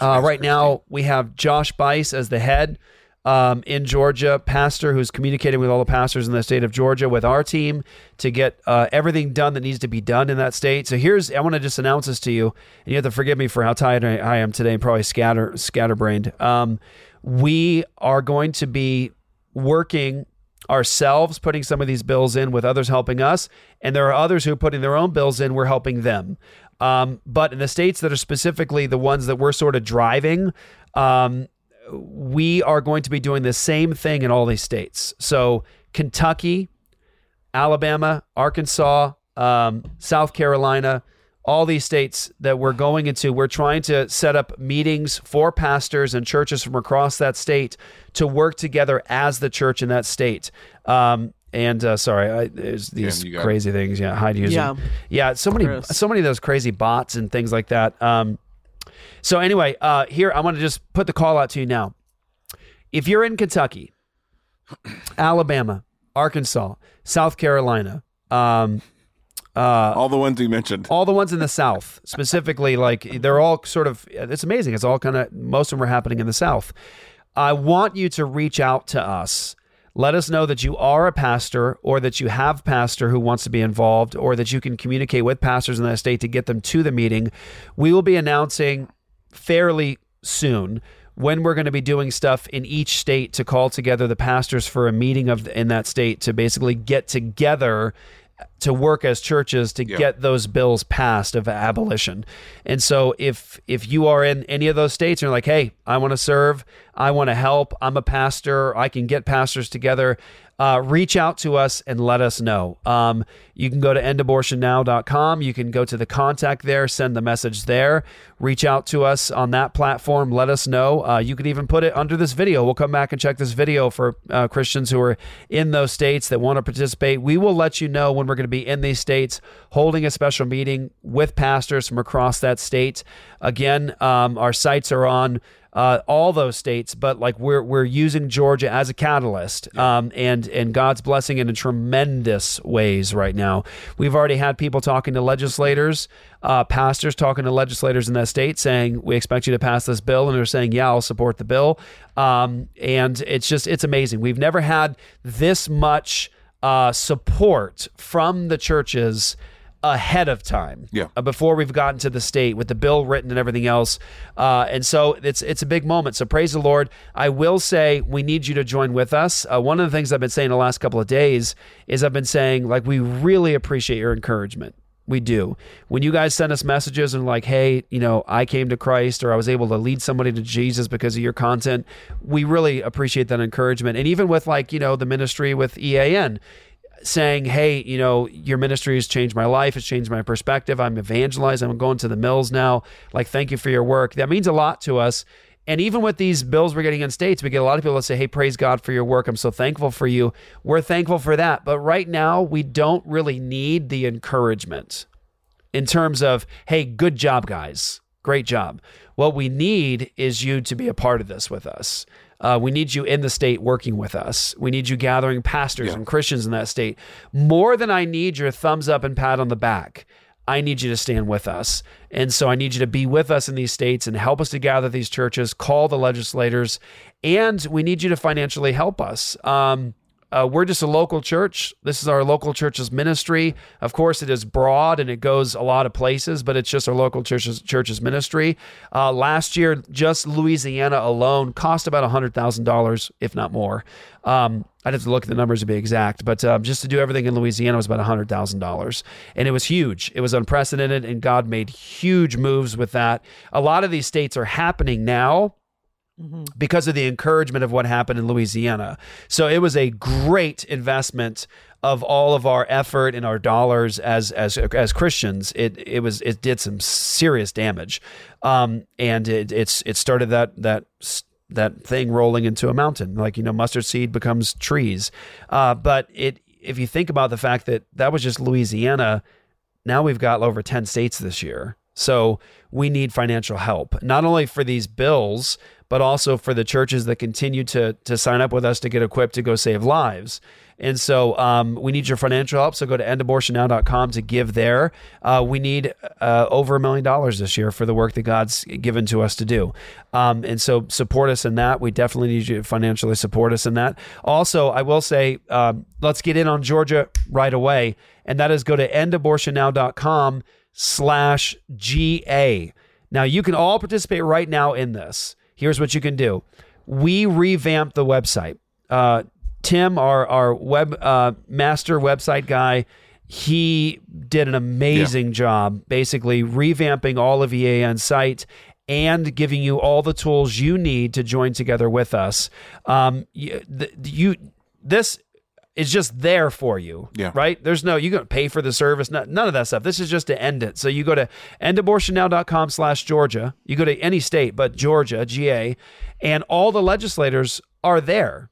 S6: uh, right now, we have Josh Buice as the head um, in Georgia, pastor who's communicating with all the pastors in the state of Georgia with our team to get uh, everything done that needs to be done in that state. So here's, I want to just announce this to you, and you have to forgive me for how tired I I am today and probably scatter scatterbrained. Um, we are going to be working ourselves putting some of these bills in with others helping us and there are others who are putting their own bills in we're helping them um, but in the states that are specifically the ones that we're sort of driving um, we are going to be doing the same thing in all these states so kentucky alabama arkansas um, south carolina all these states that we're going into, we're trying to set up meetings for pastors and churches from across that state to work together as the church in that state. Um, and uh, sorry, I, there's these
S9: you got it.
S6: crazy things. Yeah, hide using.
S1: Yeah.
S6: yeah. So many,
S1: Gross.
S6: so many of those crazy bots and things like that. Um, so anyway, uh, here I want to just put the call out to you now. If you're in Kentucky, Alabama, Arkansas, South Carolina, um, uh,
S9: all the ones you mentioned,
S6: all the ones in the South, specifically, like they're all sort of. It's amazing. It's all kind of most of them are happening in the South. I want you to reach out to us. Let us know that you are a pastor or that you have pastor who wants to be involved or that you can communicate with pastors in that state to get them to the meeting. We will be announcing fairly soon when we're going to be doing stuff in each state to call together the pastors for a meeting of in that state to basically get together to work as churches to get those bills passed of abolition. And so if if you are in any of those states and you're like, "Hey, I want to serve, I want to help, I'm a pastor, I can get pastors together," uh, reach out to us and let us know. Um, you can go to endabortionnow.com. You can go to the contact there, send the message there, reach out to us on that platform, let us know. Uh, you could even put it under this video. We'll come back and check this video for uh, Christians who are in those states that want to participate. We will let you know when we're going to be in these states holding a special meeting with pastors from across that state. Again, um, our sites are on uh, all those states, but like we're we're using Georgia as a catalyst, um, and and God's blessing in tremendous ways right now. We've already had people talking to legislators, uh, pastors talking to legislators in that state, saying we expect you to pass this bill, and they're saying yeah, I'll support the bill. Um, and it's just it's amazing. We've never had this much uh, support from the churches ahead of time.
S9: Yeah.
S6: Uh, before we've gotten to the state with the bill written and everything else. Uh, and so it's it's a big moment. So praise the Lord. I will say we need you to join with us. Uh, one of the things I've been saying the last couple of days is I've been saying like we really appreciate your encouragement. We do. When you guys send us messages and like, hey, you know, I came to Christ or I was able to lead somebody to Jesus because of your content, we really appreciate that encouragement. And even with like, you know, the ministry with EAN, saying, Hey, you know, your ministry has changed my life. It's changed my perspective. I'm evangelizing. I'm going to the mills now. Like, thank you for your work. That means a lot to us. And even with these bills we're getting in states, we get a lot of people that say, Hey, praise God for your work. I'm so thankful for you. We're thankful for that. But right now, we don't really need the encouragement in terms of, Hey, good job, guys. Great job. What we need is you to be a part of this with us. Uh, we need you in the state working with us. We need you gathering pastors and Christians in that state. More than I need your thumbs up and pat on the back, I need you to stand with us. And so I need you to be with us in these states and help us to gather these churches, call the legislators, and we need you to financially help us. Um, uh, we're just a local church. This is our local church's ministry. Of course, it is broad and it goes a lot of places, but it's just our local church's church's ministry. Uh, last year, just Louisiana alone cost about hundred thousand dollars, if not more. Um, I'd have to look at the numbers to be exact, but um, just to do everything in Louisiana was about hundred thousand dollars, and it was huge. It was unprecedented, and God made huge moves with that. A lot of these states are happening now because of the encouragement of what happened in Louisiana. So it was a great investment of all of our effort and our dollars as as as Christians. It it was it did some serious damage, um, and it it's it started that that that thing rolling into a mountain. Like you know, mustard seed becomes trees. Uh, but it if you think about the fact that that was just Louisiana, now we've got over ten states this year. So we need financial help, not only for these bills, but also for the churches that continue to to sign up with us to get equipped to go save lives. And so um, we need your financial help. So go to endabortionnow.com to give there. Uh, we need uh, over a million dollars this year for the work that God's given to us to do. Um, and so support us in that. We definitely need you to financially support us in that. Also, I will say, um, let's get in on Georgia right away. And that is go to endabortionnow.com slash GA. Now, you can all participate right now in this. Here's what you can do. We revamped the website. Uh, Tim, our, our web uh, master website guy, he did an amazing job basically revamping all of EAN's site and giving you all the tools you need to join together with us. Um, you, you this is just there for you.
S9: Yeah.
S6: Right? There's no, you got to pay for the service, none, none of that stuff. This is just to end it. So you go to endabortionnow.com slash Georgia. You go to any state, but Georgia, GA, and all the legislators are there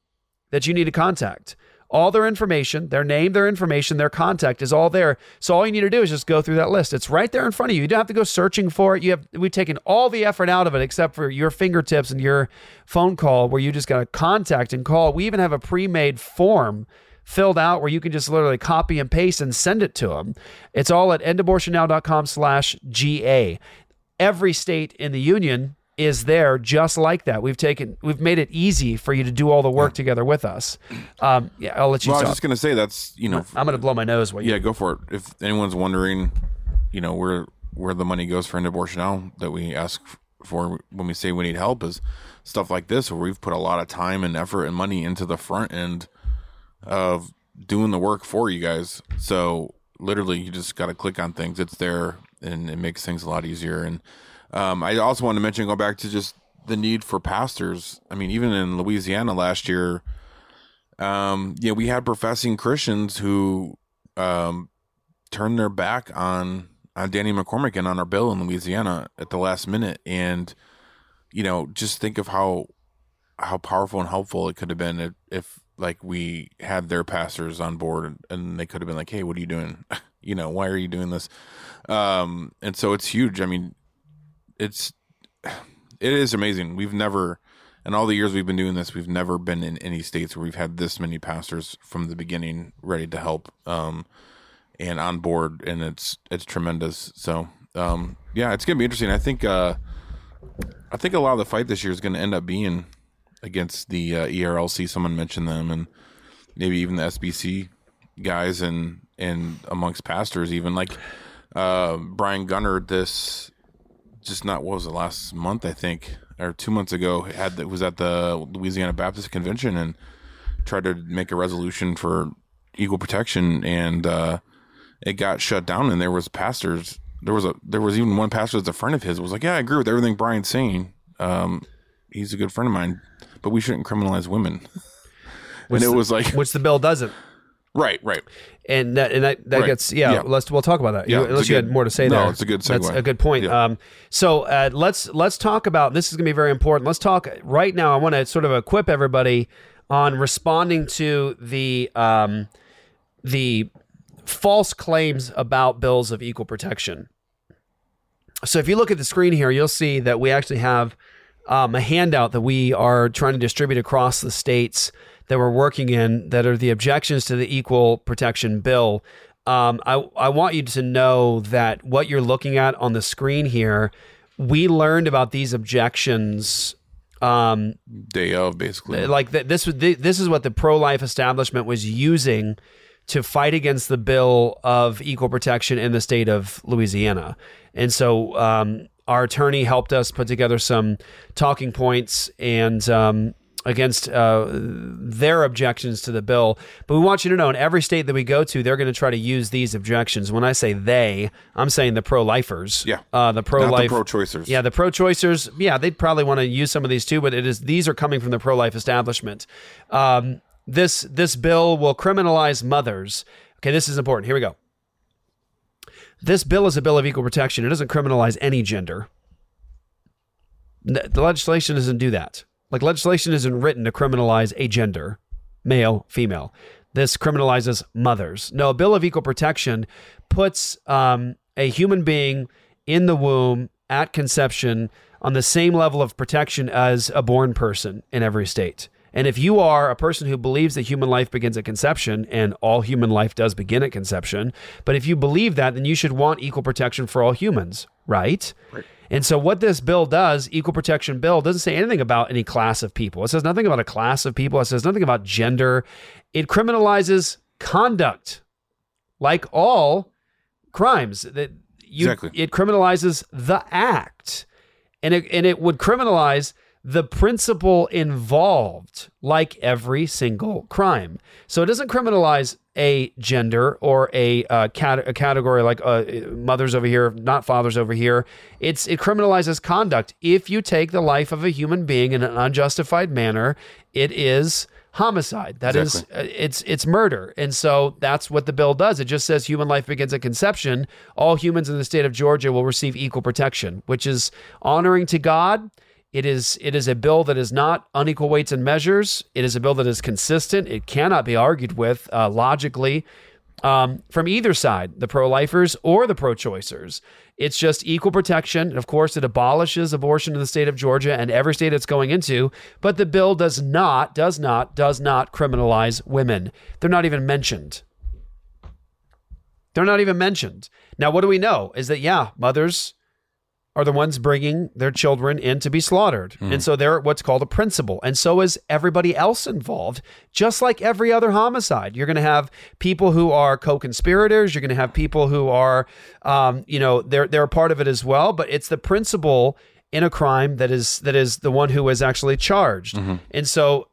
S6: that you need to contact. All their information, their name, their information, their contact is all there. So all you need to do is just go through that list. It's right there in front of you. You don't have to go searching for it. You have we've taken all the effort out of it except for your fingertips and your phone call where you just got to contact and call. We even have a pre-made form filled out where you can just literally copy and paste and send it to them. It's all at endabortionnow.com slash GA. Every state in the union is there just like that. We've taken, we've made it easy for you to do all the work together with us. Um, yeah, I'll let you
S9: Well, I was just gonna say that's you know
S6: I'm going to blow my nose. While you
S9: yeah, go for it. If anyone's wondering, you know where where the money goes for end abortion now that we ask for when we say we need help is stuff like this where we've put a lot of time and effort and money into the front end of doing the work for you guys. So literally, you just got to click on things. It's there, and it makes things a lot easier. And um, I also want to mention, go back to just the need for pastors. I mean, even in Louisiana last year, um, yeah, we had professing Christians who um, turned their back on on Danny McCormick and on our bill in Louisiana at the last minute, and you know, just think of how how powerful and helpful it could have been if, if like we had their pastors on board and, they could have been like, "Hey, what are you doing? [laughs] you know, why are you doing this?" Um, and so it's huge. I mean, it's [sighs] it is amazing. We've never in all the years we've been doing this, we've never been in any states where we've had this many pastors from the beginning ready to help um, and on board, and it's it's tremendous. So um, yeah, it's gonna be interesting. I think uh, I think a lot of the fight this year is to end up being against the uh, ERLC. Someone mentioned them, and maybe even the SBC guys, and and amongst pastors, even like uh, Brian Gunner. This just not what was the last month? I think or two months ago had was at the Louisiana Baptist Convention and tried to make a resolution for equal protection, and uh, it got shut down. And there was pastors. There was a there was even one pastor that's a friend of his was like, yeah, I agree with everything Brian's saying. Um, he's a good friend of mine, but we shouldn't criminalize women.
S6: Which [laughs]
S9: and it
S6: the-
S9: was like,
S6: which the bill doesn't.
S9: Right, right.
S6: And that and that, that
S9: Right.
S6: gets yeah,
S9: Yeah.
S6: Let's we'll talk about that.
S9: Yeah,
S6: You- unless you
S9: good-
S6: had more to say
S9: no,
S6: there.
S9: it's a good
S6: That's a good point.
S9: Yeah.
S6: Um, so uh, let's let's talk about this is going to be very important. Let's talk right now. I want to sort of equip everybody on responding to the um, the false claims about bills of equal protection. So if you look at the screen here, you'll see that we actually have um, a handout that we are trying to distribute across the states that we're working in that are the objections to the equal protection bill. Um, I, I want you to know that what you're looking at on the screen here, we learned about these objections um,
S9: day of basically.
S6: like th- this was this is what the pro-life establishment was using to fight against the bill of equal protection in the state of Louisiana. And so um, our attorney helped us put together some talking points and um, against uh, their objections to the bill. But we want you to know in every state that we go to, they're going to try to use these objections. When I say they, I'm saying the pro-lifers.
S9: Yeah.
S6: Uh, the pro-life.
S9: pro-choicers.
S6: Yeah, the pro-choicers. Yeah, they'd probably want to use some of these too, but it is these are coming from the pro-life establishment. Um, this this bill will criminalize mothers. Okay, this is important. Here we go. This bill is a bill of equal protection. It doesn't criminalize any gender. The legislation doesn't do that. Like legislation isn't written to criminalize a gender, male, female. This criminalizes mothers. No, a bill of equal protection puts um, a human being in the womb at conception on the same level of protection as a born person in every state. And if you are a person who believes that human life begins at conception, and all human life does begin at conception, but if you believe that, then you should want equal protection for all humans, right? And so, what this bill does, equal protection bill, doesn't say anything about any class of people. It says nothing about a class of people. It says nothing about gender. It criminalizes conduct, like all crimes. That you,
S9: Exactly.
S6: it criminalizes the act, and it and it would criminalize the principle involved, like every single crime. So it doesn't criminalize a gender or a, uh, cat- a category like uh, mothers over here, not fathers over here. It's it criminalizes conduct. If you take the life of a human being in an unjustified manner, it is homicide. That is,
S9: Exactly.
S6: uh, it's it's murder. And so that's what the bill does. It just says human life begins at conception. All humans in the state of Georgia will receive equal protection, which is honoring to God. It is it is a bill that is not unequal weights and measures. It is a bill that is consistent. It cannot be argued with uh, logically um, from either side, the pro-lifers or the pro-choicers. It's just equal protection. And of course, it abolishes abortion in the state of Georgia and every state it's going into. But the bill does not, does not, does not criminalize women. They're not even mentioned. They're not even mentioned. Now, what do we know is that, yeah, mothers are the ones bringing their children in to be slaughtered. And so they're what's called a principal. And so is everybody else involved, just like every other homicide. You're going to have people who are co conspirators. You're going to have people who are, um, you know, they're, they're a part of it as well. But it's the principal in a crime that is that is the one who is actually charged. And so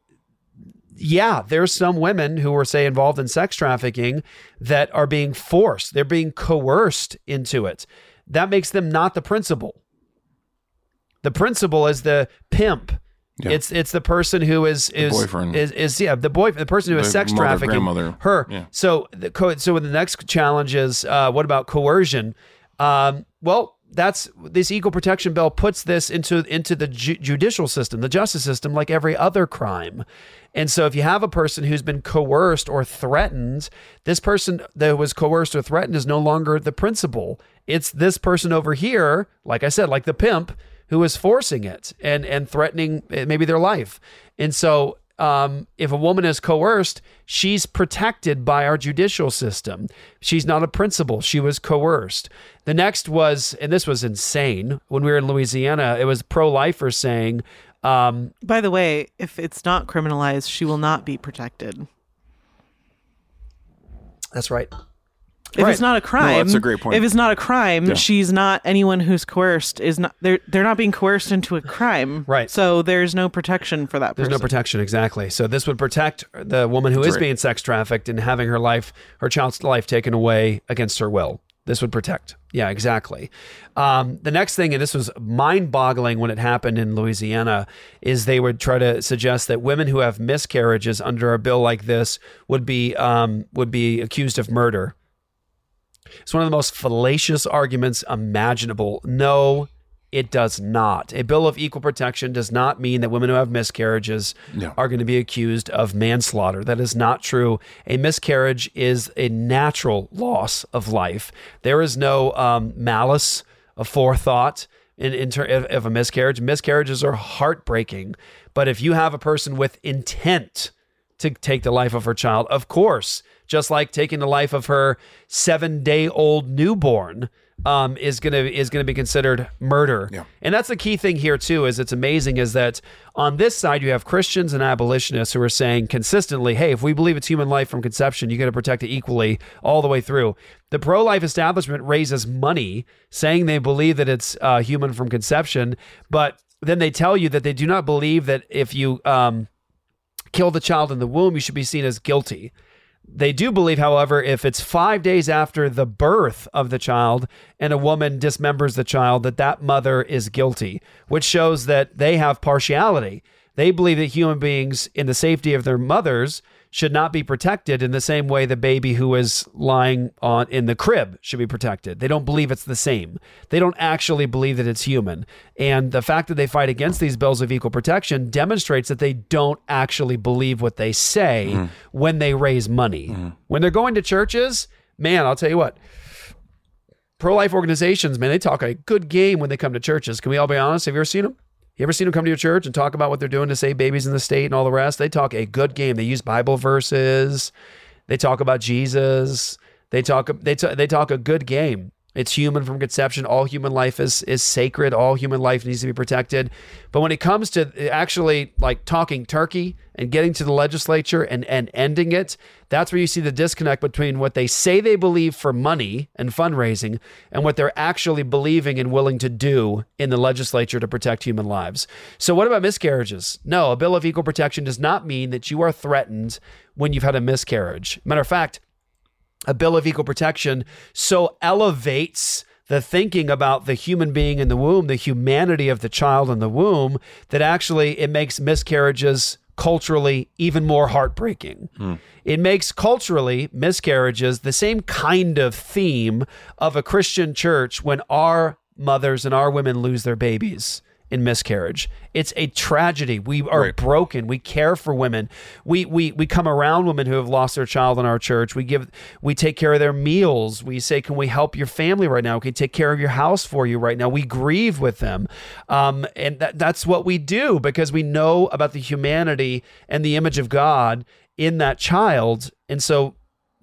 S6: yeah, there's some women who are, say, involved in sex trafficking that are being forced. They're being coerced into it. That makes them not the principal. The principal is the pimp. It's it's the person who is is
S9: boyfriend.
S6: is, is yeah the boy the person who is
S9: The
S6: sex
S9: mother,
S6: trafficking
S9: grandmother.
S6: her
S9: Yeah.
S6: so the co- so the next challenge is uh, what about coercion? Um, well, that's this equal protection bill puts this into into the ju- judicial system, the justice system, like every other crime. And so, if you have a person who's been coerced or threatened, this person that was coerced or threatened is no longer the principal. It's this person over here, like I said, like the pimp who is forcing it and and threatening eh, maybe their life. And so um, if a woman is coerced, she's protected by our judicial system. She's not a principal. She was coerced. The next was, and this was insane. When we were in Louisiana, it was pro-lifers saying, um,
S1: By the way, if it's not criminalized, she will not be protected.
S6: "That's right."
S1: If it's not a crime,
S9: that's a great point.
S1: If it's not a crime,
S9: Yeah.
S1: she's not anyone who's coerced is not they're they're not being coerced into a crime.
S6: Right.
S1: So there's no protection for that
S6: There's
S1: person.
S6: no protection, exactly. So this would protect the woman who is
S9: That's right.
S6: being sex trafficked and having her life, her child's life taken away against her will. This would protect. Yeah, exactly. Um, the next thing, and this was mind boggling when it happened in Louisiana, is they would try to suggest that women who have miscarriages under a bill like this would be um, would be accused of murder. It's one of the most fallacious arguments imaginable. No, it does not. A bill of equal protection does not mean that women who have miscarriages
S9: No.
S6: are going to be accused of manslaughter. That is not true. A miscarriage is a natural loss of life. There is no um, malice, a forethought in, in ter- of, of a miscarriage. Miscarriages are heartbreaking. But if you have a person with intent, to take the life of her child. Of course, just like taking the life of her seven-day-old newborn um, is gonna is gonna be considered murder.
S9: Yeah.
S6: And that's the key thing here too. Is it's amazing is that on this side you have Christians and abolitionists who are saying consistently, "Hey, if we believe it's human life from conception, you got to protect it equally all the way through." The pro-life establishment raises money saying they believe that it's uh, human from conception, but then they tell you that they do not believe that if you um, kill the child in the womb, you should be seen as guilty. They do believe, however, if it's five days after the birth of the child and a woman dismembers the child, that that mother is guilty, which shows that they have partiality. They believe that human beings, in the safety of their mothers, should not be protected in the same way the baby who is lying on in the crib should be protected. They don't believe it's the same. They don't actually believe that it's human. And the fact that they fight against these bills of equal protection demonstrates that they don't actually believe what they say mm-hmm. when they raise money. Mm-hmm. When they're going to churches, man, I'll tell you what. Pro life organizations, man, they talk a good game when they come to churches. Can we all be honest? Have you ever seen them? You ever seen them come to your church and talk about what they're doing to save babies in the state and all the rest? They talk a good game. They use Bible verses. They talk about Jesus. They talk they t- they talk a good game. It's human from conception. All human life is is sacred. All human life needs to be protected. But when it comes to actually like talking turkey and getting to the legislature and and ending it, that's where you see the disconnect between what they say they believe for money and fundraising and what they're actually believing and willing to do in the legislature to protect human lives. So what about miscarriages? No, a bill of equal protection does not mean that you are threatened when you've had a miscarriage. Matter of fact, a bill of equal protection so elevates the thinking about the human being in the womb, the humanity of the child in the womb, that actually it makes miscarriages culturally even more heartbreaking. Hmm. It makes culturally miscarriages the same kind of theme of a Christian church when our mothers and our women lose their babies in miscarriage. It's a tragedy. We are broken. We care for women. We we we come around women who have lost their child in our church. We give we take care of their meals. We say, "Can we help your family right now? Can we take care of your house for you right now?" We grieve with them, um, and that, that's what we do because we know about the humanity and the image of God in that child, and so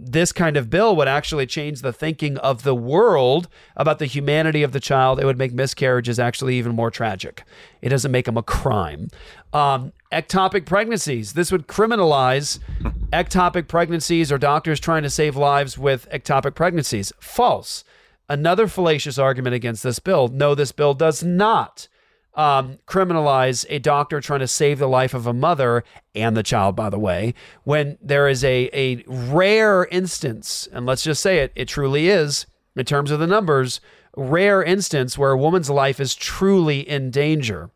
S6: this kind of bill would actually change the thinking of the world about the humanity of the child. It would make miscarriages actually even more tragic. It doesn't make them a crime. Um, ectopic pregnancies. This would criminalize [laughs] ectopic pregnancies or doctors trying to save lives with ectopic pregnancies. False. Another fallacious argument against this bill. No, this bill does not um, criminalize a doctor trying to save the life of a mother and the child, by the way, when there is a, a rare instance, and let's just say it, it truly is, in terms of the numbers, rare instance where a woman's life is truly in danger.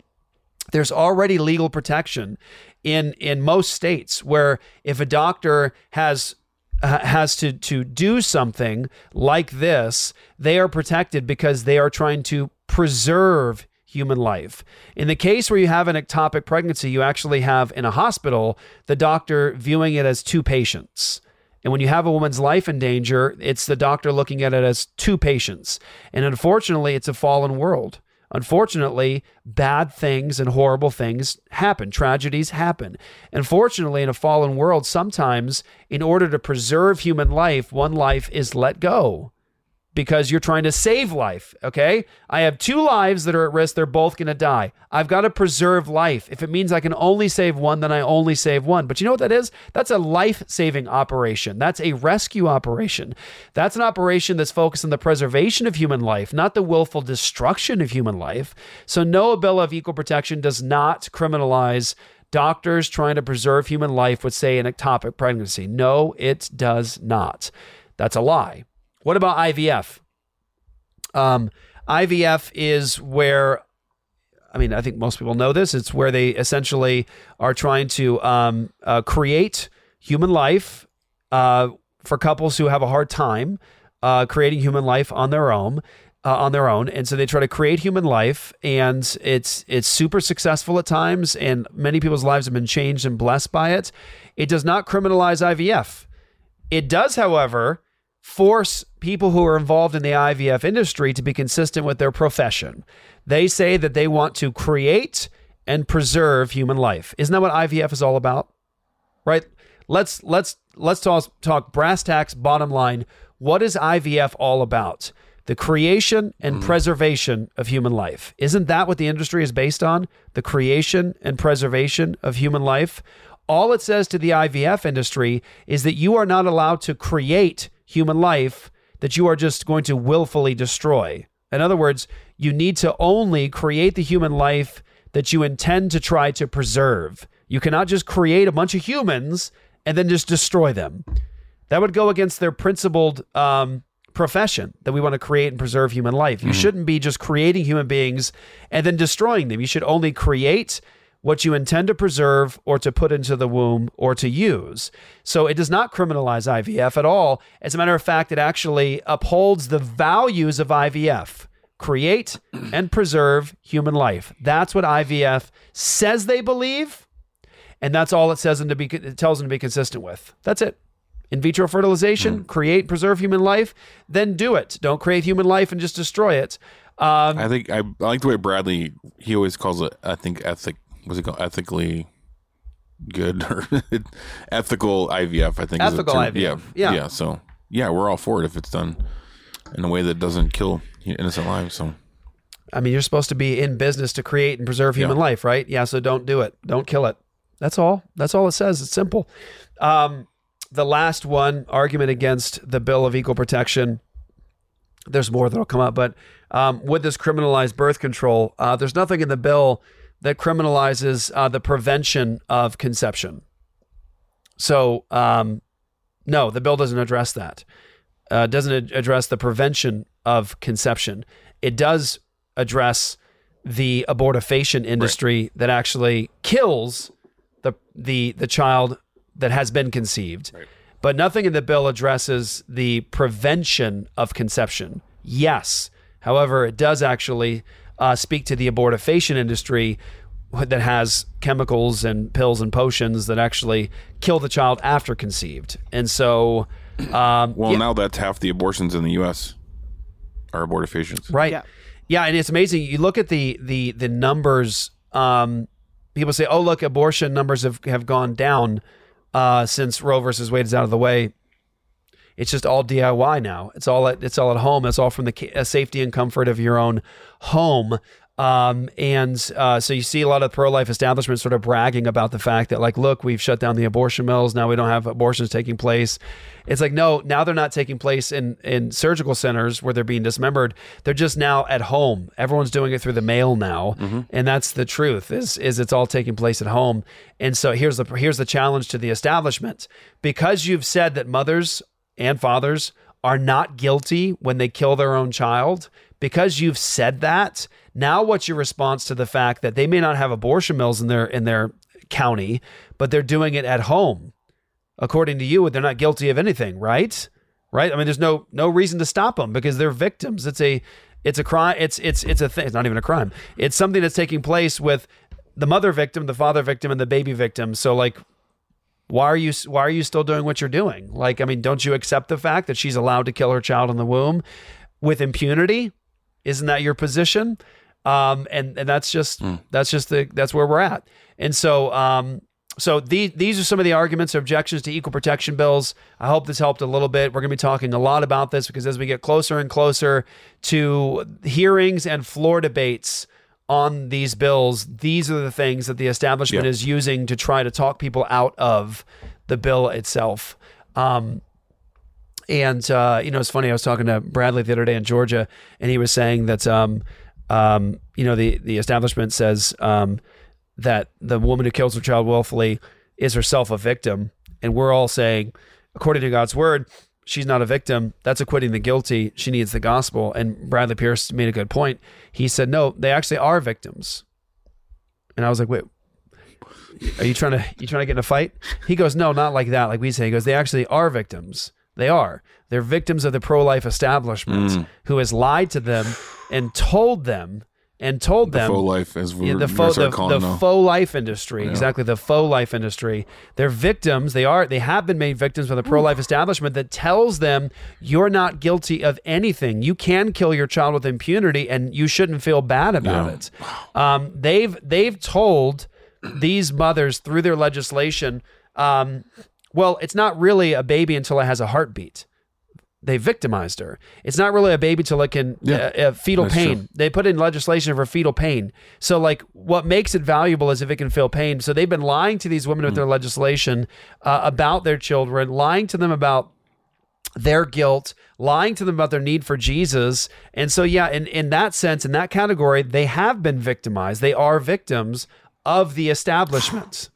S6: There's already legal protection in in most states where if a doctor has has to to do something like this, they are protected because they are trying to preserve human life. In the case where you have an ectopic pregnancy, you actually have in a hospital the doctor viewing it as two patients. And when you have a woman's life in danger, it's the doctor looking at it as two patients. And unfortunately, it's a fallen world. Unfortunately, bad things and horrible things happen. Tragedies happen. Unfortunately, in a fallen world, sometimes in order to preserve human life, one life is let go because you're trying to save life. Okay. I have two lives that are at risk. They're both going to die. I've got to preserve life. If it means I can only save one, then I only save one. But you know what that is? That's a life saving operation. That's a rescue operation. That's an operation that's focused on the preservation of human life, not the willful destruction of human life. So, no, bill of equal protection does not criminalize doctors trying to preserve human life with, say, an ectopic pregnancy. No, it does not. That's a lie. What about IVF? Um, IVF is where, I mean, I think most people know this. It's where they essentially are trying to um, uh, create human life uh, for couples who have a hard time uh, creating human life on their own. Uh, on their own, and so they try to create human life, and it's it's super successful at times, and many people's lives have been changed and blessed by it. It does not criminalize IVF. It does, however, force people who are involved in the IVF industry to be consistent with their profession. They say that they want to create and preserve human life. Isn't that what IVF is all about? Right? Let's let's let's talk talk brass tacks bottom line. What is IVF all about? The creation and mm. preservation of human life. Isn't that what the industry is based on? The creation and preservation of human life. All it says to the IVF industry is that you are not allowed to create human life that you are just going to willfully destroy. In other words, you need to only create the human life that you intend to try to preserve. You cannot just create a bunch of humans and then just destroy them. That would go against their principled um, profession that we want to create and preserve human life. You shouldn't be just creating human beings and then destroying them. You should only create what you intend to preserve or to put into the womb or to use. So it does not criminalize IVF at all. As a matter of fact, it actually upholds the values of IVF create and preserve human life. That's what IVF says they believe. And that's all it says them to be it tells them to be consistent with. That's it. In vitro fertilization, create, preserve human life, then do it. Don't create human life and just destroy it. Um,
S9: I think I, I like the way Bradley he always calls it. I think ethic was it called ethically good [laughs] or ethical IVF. I think
S6: Ethical. IVF.
S9: Yeah,
S6: Yeah.
S9: yeah. So yeah, we're all for it if it's done in a way that doesn't kill innocent lives. So
S6: I mean, you're supposed to be in business to create and preserve human
S9: Yeah.
S6: life, right? Yeah, so don't do it. Don't kill it. That's all. That's all it says. It's simple. Um, the last one argument against the Bill of Equal Protection. There's more that'll come up, but um, would this criminalize birth control? Uh, there's nothing in the bill that criminalizes uh, the prevention of conception. So, um, no, the bill doesn't address that. Uh, doesn't ad- address the prevention of conception. It does address the abortifacient industry that actually kills the the the child that has been conceived. But nothing in the bill addresses the prevention of conception. Yes. However, it does actually uh, speak to the abortifacient industry that has chemicals and pills and potions that actually kill the child after conceived. And so, um,
S9: Well,
S6: yeah-
S9: now that's half the abortions in the U.S. are abortifacients.
S6: right? Yeah. yeah, and it's amazing. You look at the the the numbers. Um, people say, "Oh, look, abortion numbers have have gone down uh, since Roe versus Wade is out of the way." It's just all DIY now. It's all at it's all at home. It's all from the uh, safety and comfort of your own home. Um, and uh, so you see a lot of pro-life establishments sort of bragging about the fact that, like, look, we've shut down the abortion mills. Now we don't have abortions taking place. It's like, no, now they're not taking place in in surgical centers where they're being dismembered. They're just now at home. Everyone's doing it through the mail now, and that's the truth. Is is it's all taking place at home. And so here's the here's the challenge to the establishment because you've said that mothers and fathers are not guilty when they kill their own child. Because you've said that now what's your response to the fact that they may not have abortion mills in their in their county but they're doing it at home? According to you they're not guilty of anything right? Right? I mean there's no no reason to stop them because they're victims. It's a it's a crime it's it's it's a thing it's not even a crime. It's something that's taking place with the mother victim the father victim and the baby victim. So like why are you why are you still doing what you're doing? Like i mean don't you accept the fact that she's allowed to kill her child in the womb with impunity? Isn't that your position? Um and and that's just that's just the that's where we're at. And so um so these these are some of the arguments or objections to equal protection bills. I hope this helped a little bit. We're going to be talking a lot about this because as we get closer and closer to hearings and floor debates on these bills, these are the things that the establishment
S9: Yeah.
S6: is using to try to talk people out of the bill itself. Um, and uh, you know, it's funny. I was talking to Bradley the other day in Georgia, and he was saying that um, um, you know the the establishment says um, that the woman who kills her child willfully is herself a victim, and we're all saying, according to God's word, she's not a victim. That's acquitting the guilty. She needs the gospel. And Bradley Pierce made a good point. He said, no, they actually are victims. And I was like, wait, are you trying to you trying to get in a fight? He goes, no, not like that. Like we say, he goes, they actually are victims. They are. They're victims of the pro life establishment
S9: Mm.
S6: who has lied to them and told them and told
S9: The
S6: them
S9: faux life, as we're
S6: Yeah, the faux the, the faux life industry
S9: Yeah.
S6: exactly the faux life industry. They're victims they are they have been made victims by the pro life establishment that tells them you're not guilty of anything. You can kill your child with impunity and you shouldn't feel bad about
S9: Yeah.
S6: it. Um, they've they've told these mothers through their legislation um, well it's not really a baby until it has a heartbeat they victimized her. It's not really a baby till it can
S9: Yeah,
S6: uh, uh, fetal pain.
S9: true.
S6: They put in legislation for fetal pain. So like, what makes it valuable is if it can feel pain. So they've been lying to these women with their legislation uh, about their children, lying to them about their guilt, lying to them about their need for Jesus. And so, yeah, in, in that sense, in that category, they have been victimized. They are victims of the establishment,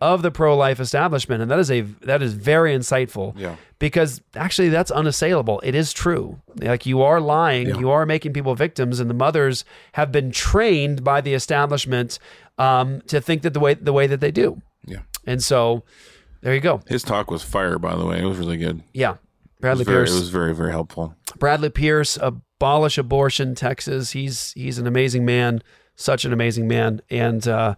S6: of the pro life establishment. And that is a that is very insightful.
S9: Yeah.
S6: Because actually that's unassailable. It is true. Like you are lying,
S9: Yeah.
S6: you are making people victims, and the mothers have been trained by the establishment um, to think that the way the way that they do.
S9: Yeah.
S6: And so there you go.
S9: His talk was fire, by the way. It was really good.
S6: Yeah.
S9: It
S6: Bradley
S9: very,
S6: Pierce.
S9: It was very, very helpful.
S6: Bradley Pierce, abolish abortion, Texas. He's he's an amazing man, such an amazing man, and uh,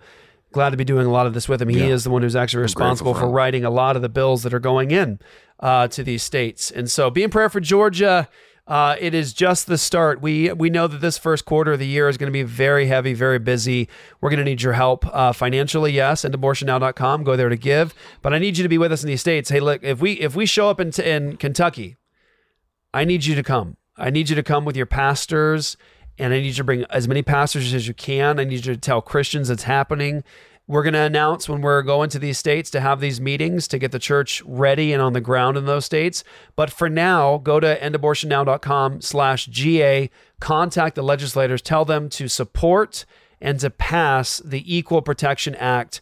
S6: glad to be doing a lot of this with him. He
S9: Yeah.
S6: is the one who's actually responsible for
S9: for
S6: writing a lot of the bills that are going in uh, to these states. And so, be in prayer for Georgia. Uh, it is just the start. We we know that this first quarter of the year is going to be very heavy, very busy. We're going to need your help uh, financially, yes, endabortionnow.com. Go there to give. But I need you to be with us in these states. Hey, look, if we if we show up in in Kentucky, I need you to come. I need you to come with your pastors, and I need you to bring as many pastors as you can. I need you to tell Christians it's happening. We're going to announce when we're going to these states to have these meetings to get the church ready and on the ground in those states. But for now, go to endabortionnow.com slash GA, contact the legislators, tell them to support and to pass the Equal Protection Act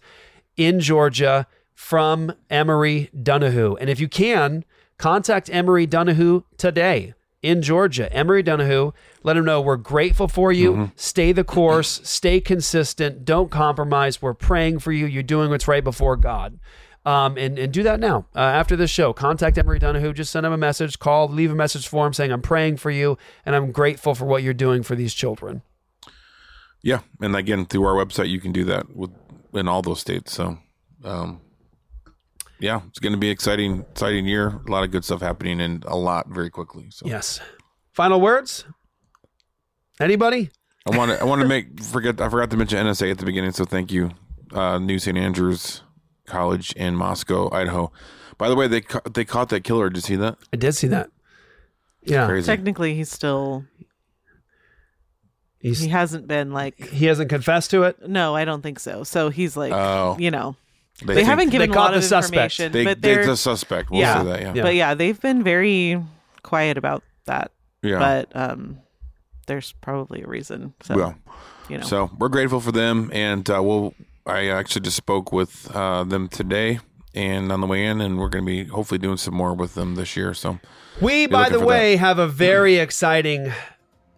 S6: in Georgia from Emory Dunahoo. And if you can, contact Emory Dunahoo today in Georgia. Emory Dunahoo, let him know we're grateful for you. Stay the course, [clears throat] stay consistent, don't compromise. We're praying for you. You're doing what's right before God. Um, and, and do that now. Uh, after this show, contact Emory Dunahoo. Just send him a message, call, leave a message for him saying, I'm praying for you and I'm grateful for what you're doing for these children.
S9: Yeah, and again through our website you can do that with in all those states. So, um, yeah, it's going to be exciting, exciting year. A lot of good stuff happening, and a lot very quickly. So
S6: Yes. Final words? Anybody?
S9: I want to I want to make forget I forgot to mention NSA at the beginning. So thank you, uh, New St. Andrews College in Moscow, Idaho. By the way, they ca- they caught that killer. Did you see that?
S6: I did see that. Yeah,
S9: Crazy.
S1: Technically, he's still. he hasn't been like.
S6: He hasn't confessed to it.
S1: No, I don't think so. So he's like,
S9: Oh.
S1: you know,
S9: They
S1: they, haven't given
S9: They
S1: a
S9: caught
S1: lot of
S9: suspect.
S1: information.
S9: They-
S1: but
S9: they-
S1: they're
S9: the suspect, we'll
S1: yeah,
S9: say that, yeah.
S1: But yeah, they've been very quiet about that.
S9: Yeah.
S1: But um, there's probably a reason. So,
S9: well,
S1: you know.
S9: So we're grateful for them, and uh, we'll. I actually just spoke with uh, them today, and on the way in, and we're going to be hopefully doing some more with them this year. So
S6: We, by the way,
S9: that.
S6: have a very exciting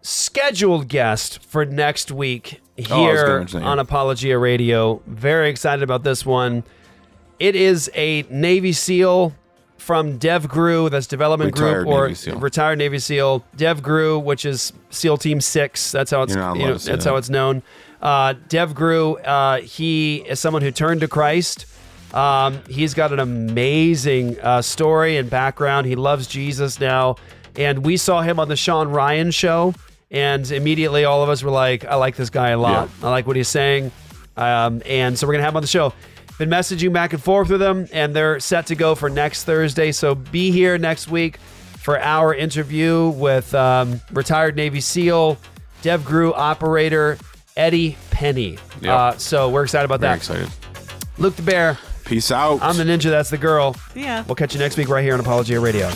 S6: scheduled guest for next week
S9: Oh, I was gonna
S6: here
S9: mention that, yeah.
S6: on Apologia Radio. Very excited about this one. It is a Navy SEAL from DevGru, that's Development
S9: Retired
S6: Group, or
S9: Navy
S6: retired Navy SEAL. DevGru, which is SEAL Team Six. That's how it's you know, that's
S9: that.
S6: how it's known. Uh, DevGru, uh, he is someone who turned to Christ. Um, he's got an amazing uh, story and background. He loves Jesus now. And we saw him on the Shawn Ryan show. And immediately all of us were like, I like this guy a lot. I like what he's saying. Um, and so we're going to have him on the show. Been messaging back and forth with them, and they're set to go for next Thursday. So be here next week for our interview with um, retired Navy SEAL, DevGru operator Eddie Penney.
S9: Yeah.
S6: Uh, so we're excited about that.
S9: very
S6: that.
S9: excited.
S6: Luke the Bear.
S9: Peace out.
S6: I'm the ninja. That's the girl.
S1: Yeah.
S6: We'll catch you next week right here on Apologia Radio.